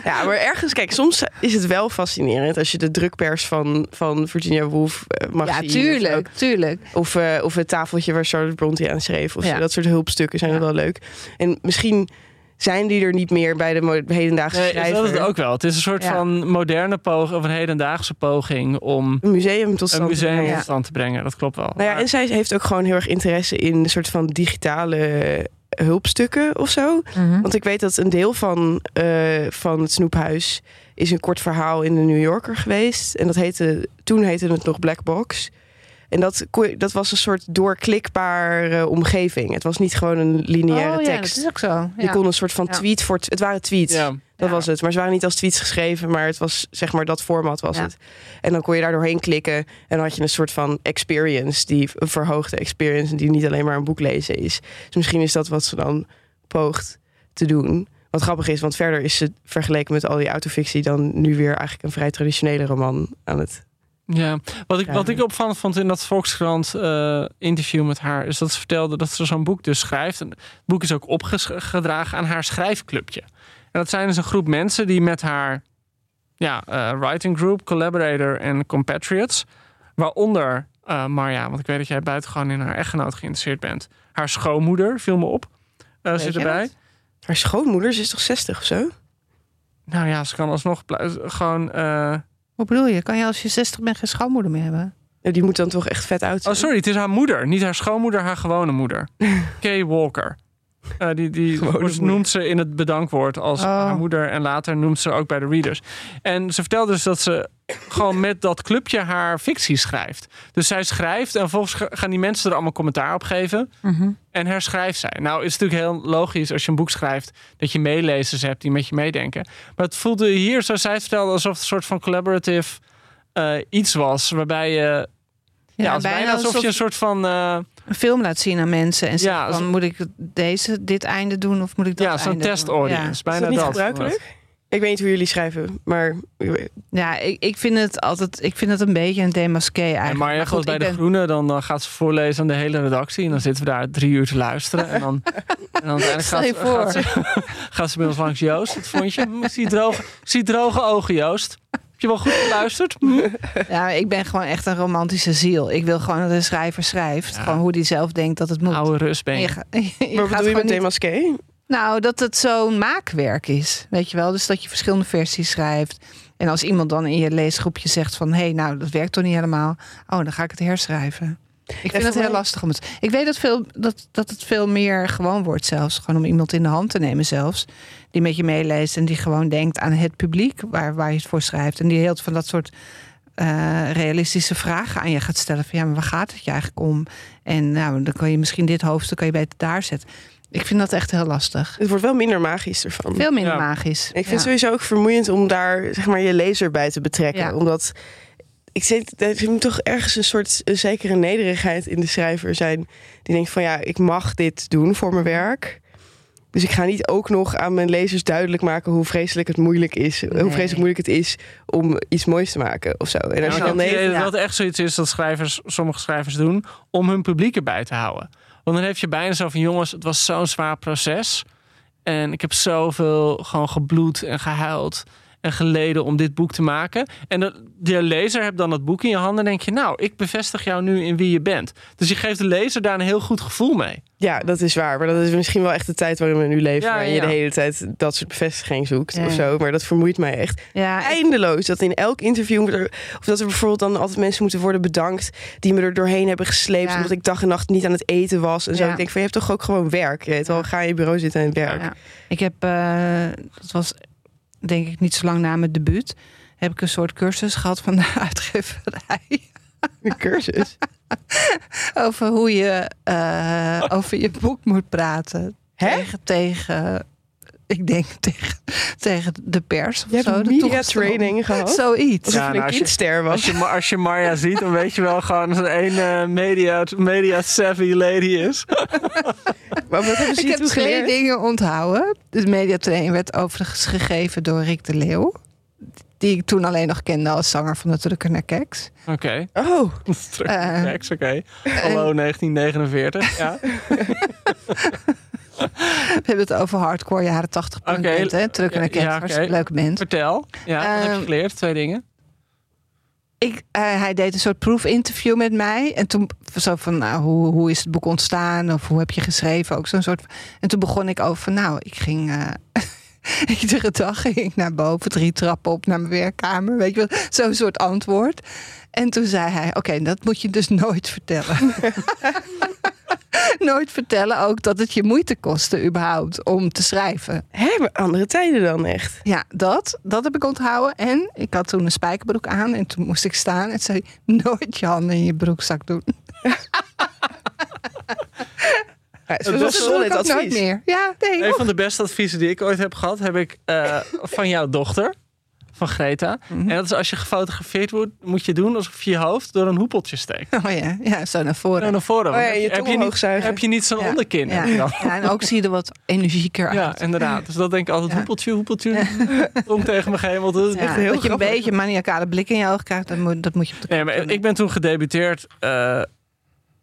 Ja, maar ergens, kijk, soms is het wel fascinerend als je de drukpers van, van Virginia Woolf eh, mag Ja, zien. tuurlijk, tuurlijk. Of, eh, of het tafeltje waar Charlotte Bronte aan schreef. Of zo. Ja. dat soort hulpstukken zijn Ja. wel leuk. En misschien zijn die er niet meer bij de hedendaagse Nee, schrijver. dat is het ook wel. Het is een soort Ja. van moderne poging, of een hedendaagse poging om Een museum tot stand een te museum brengen. tot stand te brengen. Dat klopt wel. Nou ja, en zij heeft ook gewoon heel erg interesse in een soort van digitale hulpstukken of zo. Mhm. Want ik weet dat een deel van, eh, van het snoephuis is een kort verhaal in de New Yorker geweest. En dat heette, toen heette het nog Black Box. En dat, dat was een soort doorklikbare omgeving. Het was niet gewoon een lineaire oh, ja, dat tekst. is ook zo. Je kon een soort van Ja. tweet voor... Het waren tweets. ja. Dat Ja. was het. Maar ze waren niet als tweets geschreven, maar het was zeg maar dat format was Ja. het. En dan kon je daar doorheen klikken en dan had je een soort van experience, die een verhoogde experience, die niet alleen maar een boek lezen is. Dus misschien is dat wat ze dan poogt te doen. Wat grappig is, want verder is ze vergeleken met al die autofictie dan nu weer eigenlijk een vrij traditionele roman aan het. Ja, wat ik, wat ik opvallend vond in dat Volkskrant eh, interview met haar, is dat ze vertelde dat ze zo'n boek dus schrijft. En het boek is ook opgedragen aan haar schrijfclubje. En dat zijn dus een groep mensen die met haar ja, eh, writing group, collaborator en compatriots, waaronder eh, Marja, want ik weet dat jij buitengewoon in haar echtgenoot geïnteresseerd bent. Haar schoonmoeder viel me op. zit erbij. dat? Haar schoonmoeder, ze is toch 60 of zo? Nou ja, ze kan alsnog gewoon. Wat bedoel je? Kan je als je 60 bent geen schoonmoeder meer hebben? Ja, Die moet dan toch echt vet oud Oh, sorry, het is haar moeder. Niet haar schoonmoeder, haar gewone moeder. Kay Walker. Eh, die die wordt- noemt ze in het bedankwoord als Oh. haar moeder. En later noemt ze ook bij de readers. En ze vertelde dus dat ze gewoon met dat clubje haar fictie schrijft. Dus zij schrijft en vervolgens ga- gaan die mensen er allemaal commentaar op geven. En herschrijft zij. Nou is het natuurlijk heel logisch als je een boek schrijft... dat je meelezers hebt die met je meedenken. Maar het voelde hier, zoals zij het vertelde... alsof het een soort van collaborative eh, iets was... waarbij je... Ja, is bijna alsof, je een soort van... eh, een film laat zien aan mensen en Ja, zegt van, moet ik deze, dit einde doen of moet ik dat ja, zo'n einde doen? test audience. Is Bijna dat niet dat. gebruikelijk? Ik weet niet hoe jullie schrijven, maar Ja, ja ik, ik vind het altijd, ik vind het een beetje een demasqué eigenlijk. En Maar gaat goed, bij de ben- Groene, dan eh, gaat ze voorlezen aan de hele redactie. En dan zitten we daar drie uur te luisteren. En dan, en dan uiteindelijk Stel gaat, je ze- voor. gaat, ze, gaat ze bij ons langs Joost. Wat vond je? Hm, Ik zie droge, ik zie droge ogen, Joost. Heb je wel goed geluisterd? Hm? Ja, ik ben gewoon echt een romantische ziel. Ik wil gewoon dat een schrijver schrijft. Ja. gewoon hoe die zelf denkt dat het moet. Oude rust ben En je. je, je wat bedoel je gewoon met niet- Demasqué? Nou, dat het zo'n maakwerk is. Weet je wel? Dus dat je verschillende versies schrijft. En als iemand dan in je leesgroepje zegt van... hé, hey, nou, dat werkt toch niet helemaal. Oh, dan ga ik het herschrijven. Ik vind het heel lastig om het... Ik weet dat, veel, dat, dat het veel meer gewoon wordt zelfs. Gewoon om iemand in de hand te nemen zelfs. Die met je meeleest en die gewoon denkt aan het publiek... waar, waar je het voor schrijft. En die heel van dat soort eh, realistische vragen aan je gaat stellen. Van ja, maar waar gaat het je eigenlijk om? En nou, dan kan je misschien dit hoofdstuk kan je beter daar zetten. Ik vind dat echt heel lastig. Het wordt wel minder magisch ervan. Veel minder Ja. magisch. Ik vind Ja. het sowieso ook vermoeiend om daar zeg maar, je lezer bij te betrekken. Ja. Omdat ik zit, er moet toch ergens een soort een zekere nederigheid in de schrijver zijn. Die denkt van ja, ik mag dit doen voor mijn werk. Dus ik ga niet ook nog aan mijn lezers duidelijk maken hoe vreselijk het moeilijk is. Hoe vreselijk moeilijk het is om iets moois te maken of zo. En Ja, je dan dat het echt zoiets is dat schrijvers, sommige schrijvers doen om hun publiek erbij te houden. Want dan heb je bijna zo van jongens, het was zo'n zwaar proces. En ik heb zoveel gewoon gebloed en gehuild en geleden om dit boek te maken. En de, de lezer hebt dan dat boek in je handen en denk je, nou, ik bevestig jou nu in wie je bent. Dus je geeft de lezer daar een heel goed gevoel mee. ja, dat is waar. Maar dat is misschien wel echt de tijd waarin we nu leven. Ja, waarin ja, je de hele tijd dat soort bevestiging zoekt Ja. of zo. Maar dat vermoeit mij echt Ja, eindeloos. Dat in elk interview, er, of dat er bijvoorbeeld dan altijd mensen moeten worden bedankt die me er doorheen hebben gesleept. Ja. Omdat ik dag en nacht niet aan het eten was. En zo. Ja. Ik denk van je hebt toch ook gewoon werk. Je weet wel, ga in je bureau zitten en werk. Ja. Ik heb, eh, dat was denk ik niet zo lang na mijn debuut, heb ik een soort cursus gehad van de uitgeverij. Een cursus. over hoe je eh, over je boek moet praten. Hè? Tegen, tegen, ik denk tegen, tegen de pers of Je zo. hebt de media training gehad. Zoiets. Ja, nou, een als je- kindster was. Als je, als je Marja ziet, dan weet je wel gewoon dat er een eh, media, media savvy lady is. Maar wat hebben ze Ik heb twee geleerd? dingen onthouden. De mediatraining werd overigens gegeven door Rick de Leeuw. Die ik toen alleen nog kende als zanger van de Drukker naar Keks. Oké, Oh, terug Eh, naar Rex, oké. Hallo 1949, ja. We hebben het over hardcore jaren 80 punk band, hè? Drukker naar Keks, Ja, hartstikke leuke band. Vertel. Ja, wat heb je Ehm, geleerd? Twee dingen. Ik, eh, hij deed een soort proefinterview met mij. En toen zo van, nou, hoe, hoe is het boek ontstaan? Of hoe heb je geschreven? Ook zo'n soort. En toen begon ik over, van, nou, ik ging. eh, iedere dag ging ik naar boven, drie trappen op naar mijn werkkamer. Weet je wel, zo'n soort antwoord. En toen zei hij, oké, dat moet je dus nooit vertellen. nooit vertellen ook dat het je moeite kostte überhaupt om te schrijven. maar andere tijden dan echt. Ja, dat, dat heb ik onthouden. En ik had toen een spijkerbroek aan en toen moest ik staan en zei nooit je handen in je broekzak doen. Ja, Dat dat is dat doe solid ik ook nooit advies. meer. Ja, nee. Een van de beste adviezen die ik ooit heb gehad, heb ik eh, van jouw dochter, van Greta. Mhm. En dat is als je gefotografeerd wordt, moet je doen alsof je je hoofd door een hoepeltje steekt. Oh ja, ja, zo naar voren. En naar voren. Oh ja, je heb, je, niet, heb je niet zo'n Ja. onderkin. Ja. Ja, en ook zie je er wat energieker Ja, uit. inderdaad. Dus dat denk ik altijd, Ja. hoepeltje, hoepeltje. Tong tegen me hemel. Dat is Ja, echt dat heel je een beetje maniacale blik in je ogen krijgt, dat moet, dat moet je op de Nee, maar ik ben toen gedebuteerd eh,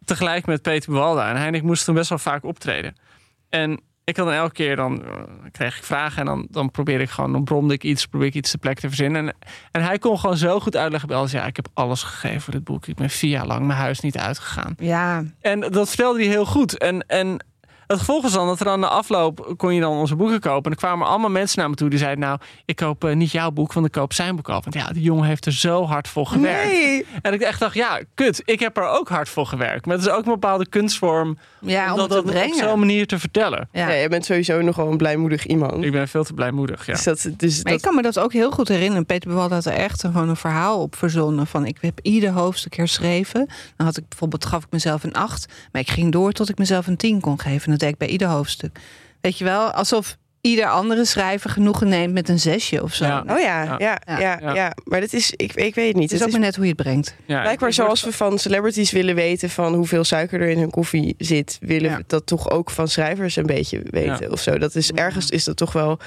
tegelijk met Peter Buwalda. En hij en ik moesten toen best wel vaak optreden. En ik had dan elke keer, dan eh, kreeg ik vragen en dan, dan probeerde ik gewoon, dan bromde ik iets, probeerde ik iets te plek te verzinnen. En, en hij kon gewoon zo goed uitleggen bij alles, ja, ik heb alles gegeven voor dit boek. Ik ben vier jaar lang mijn huis niet uitgegaan. Ja, En dat vertelde hij heel goed. En, en het gevolg was dan dat er aan de afloop kon je dan onze boeken kopen. En er kwamen allemaal mensen naar me toe die zeiden: Nou, ik koop eh, niet jouw boek, want ik koop zijn boek af. Want ja, die jongen heeft er zo hard voor gewerkt. Nee. En ik echt dacht: Ja, kut, ik heb er ook hard voor gewerkt. Maar het is ook een bepaalde kunstvorm ja om dat, het te dat op zo'n manier te vertellen. Ja. Ja, jij bent sowieso nogal een blijmoedig iemand. Ik ben veel te blijmoedig. Ja. Dus dat, dus Maar dat, ik kan me dat ook heel goed herinneren. Peter Bewald had er echt gewoon een verhaal op verzonnen. Van ik heb ieder hoofdstuk herschreven. Dan had ik bijvoorbeeld, gaf ik mezelf een acht. Maar ik ging door tot ik mezelf een tien kon geven. Bij ieder hoofdstuk. Weet je wel, alsof ieder andere schrijver genoegen neemt met een zesje of zo. Ja. Oh ja, Ja. ja, ja, ja, Ja. Maar dat is, ik, ik weet het niet. Het is ook is maar net hoe je het brengt. Ja, blijkbaar zoals we van celebrities willen weten van hoeveel suiker er in hun koffie zit, willen Ja. we dat toch ook van schrijvers een beetje weten of zo. Dat is ergens is dat toch wel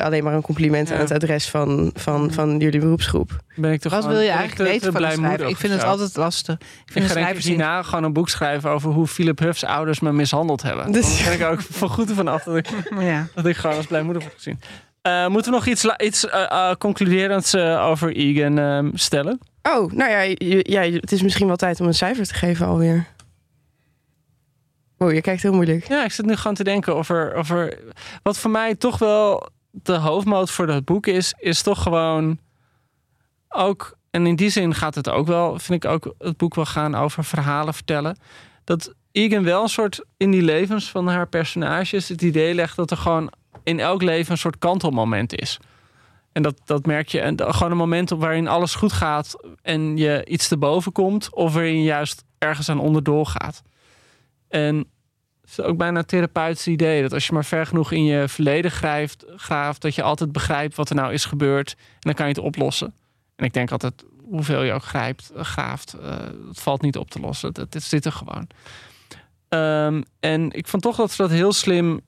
alleen maar een compliment Ja. aan het adres van, van, van jullie beroepsgroep. ben ik toch Wat wil je eigenlijk te- weten te van een schrijver? Ik vind het altijd lastig. Ik Ik vind ga ik schrijver hierna gewoon een boek schrijven over hoe Philip Huff's ouders me mishandeld hebben. Dus- Dan ben ik ook van goed ervan af dat ik, Ja. dat ik gewoon als blijmoedig word gezien. Eh, moeten we nog iets, iets eh, eh, concluderends eh, over Egan ehm, stellen? Oh, nou ja, ja, het is misschien wel tijd om een cijfer te geven alweer. Oh, je kijkt heel moeilijk. Ja, ik zit nu gewoon te denken over, over wat voor mij toch wel de hoofdmoot voor dat boek is, is toch gewoon ook, en in die zin gaat het ook wel, vind ik ook het boek wel gaan over verhalen vertellen. Dat Egan wel een soort in die levens van haar personages het idee legt dat er gewoon in elk leven een soort kantelmoment is. En dat, dat merk je. En gewoon een moment waarin alles goed gaat en je iets te boven komt, of waarin je juist ergens aan onderdoor gaat. En het is ook bijna een therapeutisch idee. Dat als je maar ver genoeg in je verleden grijft, graaft, dat je altijd begrijpt wat er nou is gebeurd. En dan kan je het oplossen. En ik denk altijd, hoeveel je ook grijpt, graaft, eh, het valt niet op te lossen. Het, het zit er gewoon. Ehm, en ik vond toch dat ze dat heel slim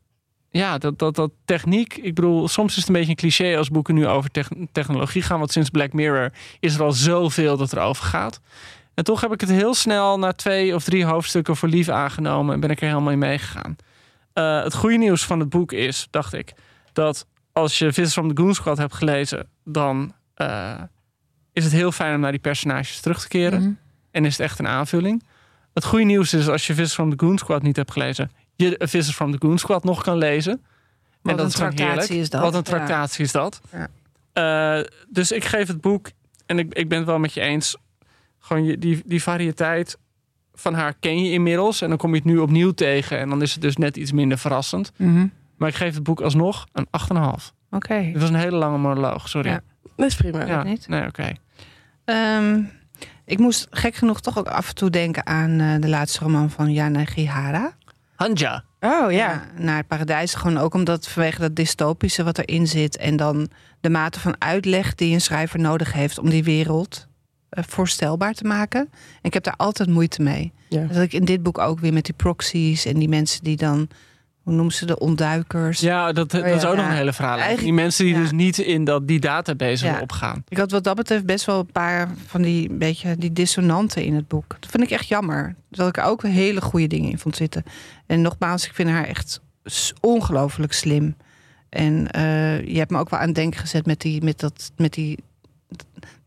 ja, dat, dat, dat techniek. Ik bedoel, soms is het een beetje een cliché als boeken nu over tech- technologie gaan. Want sinds Black Mirror is er al zoveel dat er over gaat. En toch heb ik het heel snel na twee of drie hoofdstukken voor lief aangenomen. En ben ik er helemaal in meegegaan. Eh, het goede nieuws van het boek is, dacht ik, dat als je Visitors from the Goon Squad hebt gelezen, dan eh, is het heel fijn om naar die personages terug te keren. Mhm. En is het echt een aanvulling. Het goede nieuws is als je Visitors from the Goon Squad niet hebt gelezen, je Visitors from the Goon Squad nog kan lezen. Wat een is gewoon tractatie heerlijk. is dat. Wat een Ja. tractatie is dat. Ja. Eh, dus ik geef het boek, en ik, ik ben het wel met je eens, gewoon je, die, die variëteit van haar ken je inmiddels. En dan kom je het nu opnieuw tegen en dan is het dus net iets minder verrassend. Mhm. Maar ik geef het boek alsnog een 8,5. Oké. Dit was een hele lange monoloog, sorry. Ja. Dat is prima. Ja, niet. nee, oké. Ehm, ik moest gek genoeg toch ook af en toe denken aan eh, de laatste roman van Jana Gihara. Hanja. Oh ja. Naar het paradijs. Gewoon ook omdat vanwege dat dystopische wat erin zit. En dan de mate van uitleg die een schrijver nodig heeft om die wereld voorstelbaar te maken. En ik heb daar altijd moeite mee. Ja. Dat ik in dit boek ook weer met die proxies en die mensen die dan, hoe noemen ze de ontduikers. Ja, dat, dat Oh ja. is ook nog een hele verhaal. Die mensen die ja. dus niet in dat, die database Ja. opgaan. Ik had wat dat betreft best wel een paar van die beetje die dissonanten in het boek. Dat vind ik echt jammer. Terwijl ik er ook hele goede dingen in vond zitten. En nogmaals, ik vind haar echt ongelooflijk slim. En eh, je hebt me ook wel aan het denken gezet met die, met dat, met die,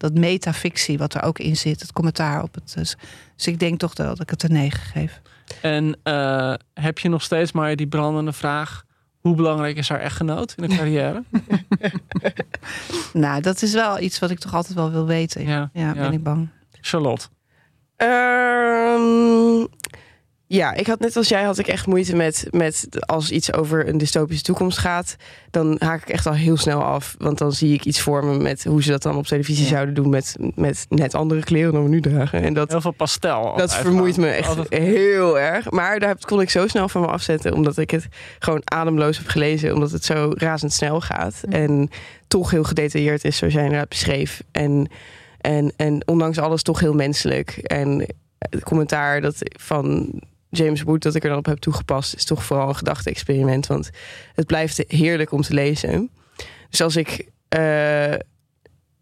dat metafictie wat er ook in zit. Het commentaar op het. Dus, dus ik denk toch wel dat ik het een 9 geef. En eh, heb je nog steeds maar die brandende vraag... hoe belangrijk is haar echtgenoot in de carrière? Nou, dat is wel iets wat ik toch altijd wel wil weten. Ja, ja, ja. ben ik bang. Charlotte. Ehm, ja, ik had net als jij had ik echt moeite met, met als iets over een dystopische toekomst gaat, dan haak ik echt al heel snel af. Want dan zie ik iets voor me met hoe ze dat dan op televisie Ja. zouden doen met, met net andere kleren dan we nu dragen. En dat, Heel veel pastel. dat vermoeit me echt Altijd- heel erg. Maar daar kon ik zo snel van me afzetten, omdat ik het gewoon ademloos heb gelezen, omdat het zo razendsnel gaat. En toch heel gedetailleerd is, zoals jij inderdaad beschreef. En, en, en ondanks alles toch heel menselijk. En het commentaar dat van James Wood dat ik er dan op heb toegepast, is toch vooral een gedachte-experiment. Want het blijft heerlijk om te lezen. Dus als ik eh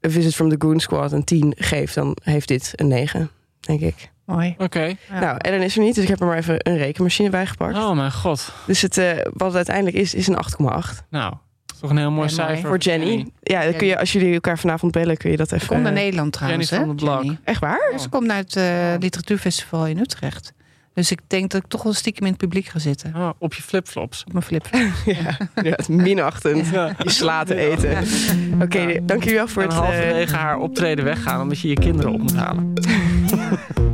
A Visit from the Goon Squad een 10 geef, dan heeft dit een 9, denk ik. Mooi. Oké. Ja. Nou, Ellen is er niet, dus ik heb er maar even een rekenmachine bij gepakt. Oh mijn god. Dus het, eh, wat het uiteindelijk is, is een 8,8. Nou, toch een heel mooi Ja, cijfer. Voor Jenny. Ja, dan kun je, als jullie elkaar vanavond bellen, kun je dat Ze even... komt naar eh, Nederland trouwens. Jenny hè, van Blok. Jenny? Echt waar? Ja, ze komt naar het literatuurfestival in Utrecht. Dus ik denk dat ik toch wel stiekem in het publiek ga zitten. Oh, op je flipflops. Op mijn flip. ja, ja, minachtend. Ja. Je slaat te eten. Oké, dank jullie wel voor En het... eh, halverwege haar optreden weggaan omdat je je kinderen op moet halen.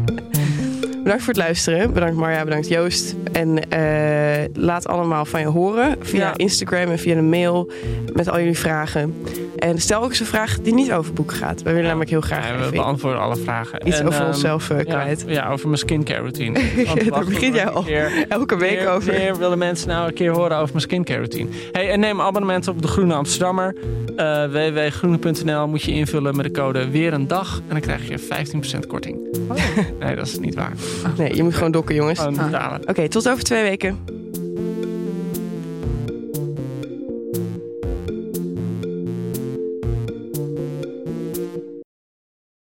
bedankt voor het luisteren. Bedankt Marja, bedankt Joost. En eh, laat allemaal van je horen via Ja. Instagram en via een mail met al jullie vragen. En stel ook eens een vraag die niet over boeken gaat. We willen namelijk heel graag Ja, we beantwoorden alle vragen. iets En, over ehm, onszelf eh, kwijt. Ja, over mijn skincare routine. Want Daar wacht, begin jij al keer- elke week Wanneer- over. wanneer willen mensen nou een keer horen over mijn skincare routine? Hey, en neem abonnement op de Groene Amsterdammer. Uh, www.groene.nl moet je invullen met de code weer een dag. En dan krijg je 15% korting. Nee, dat is niet waar. Nee, je moet gewoon dokken, jongens. Gewoon Oké, tot over twee weken.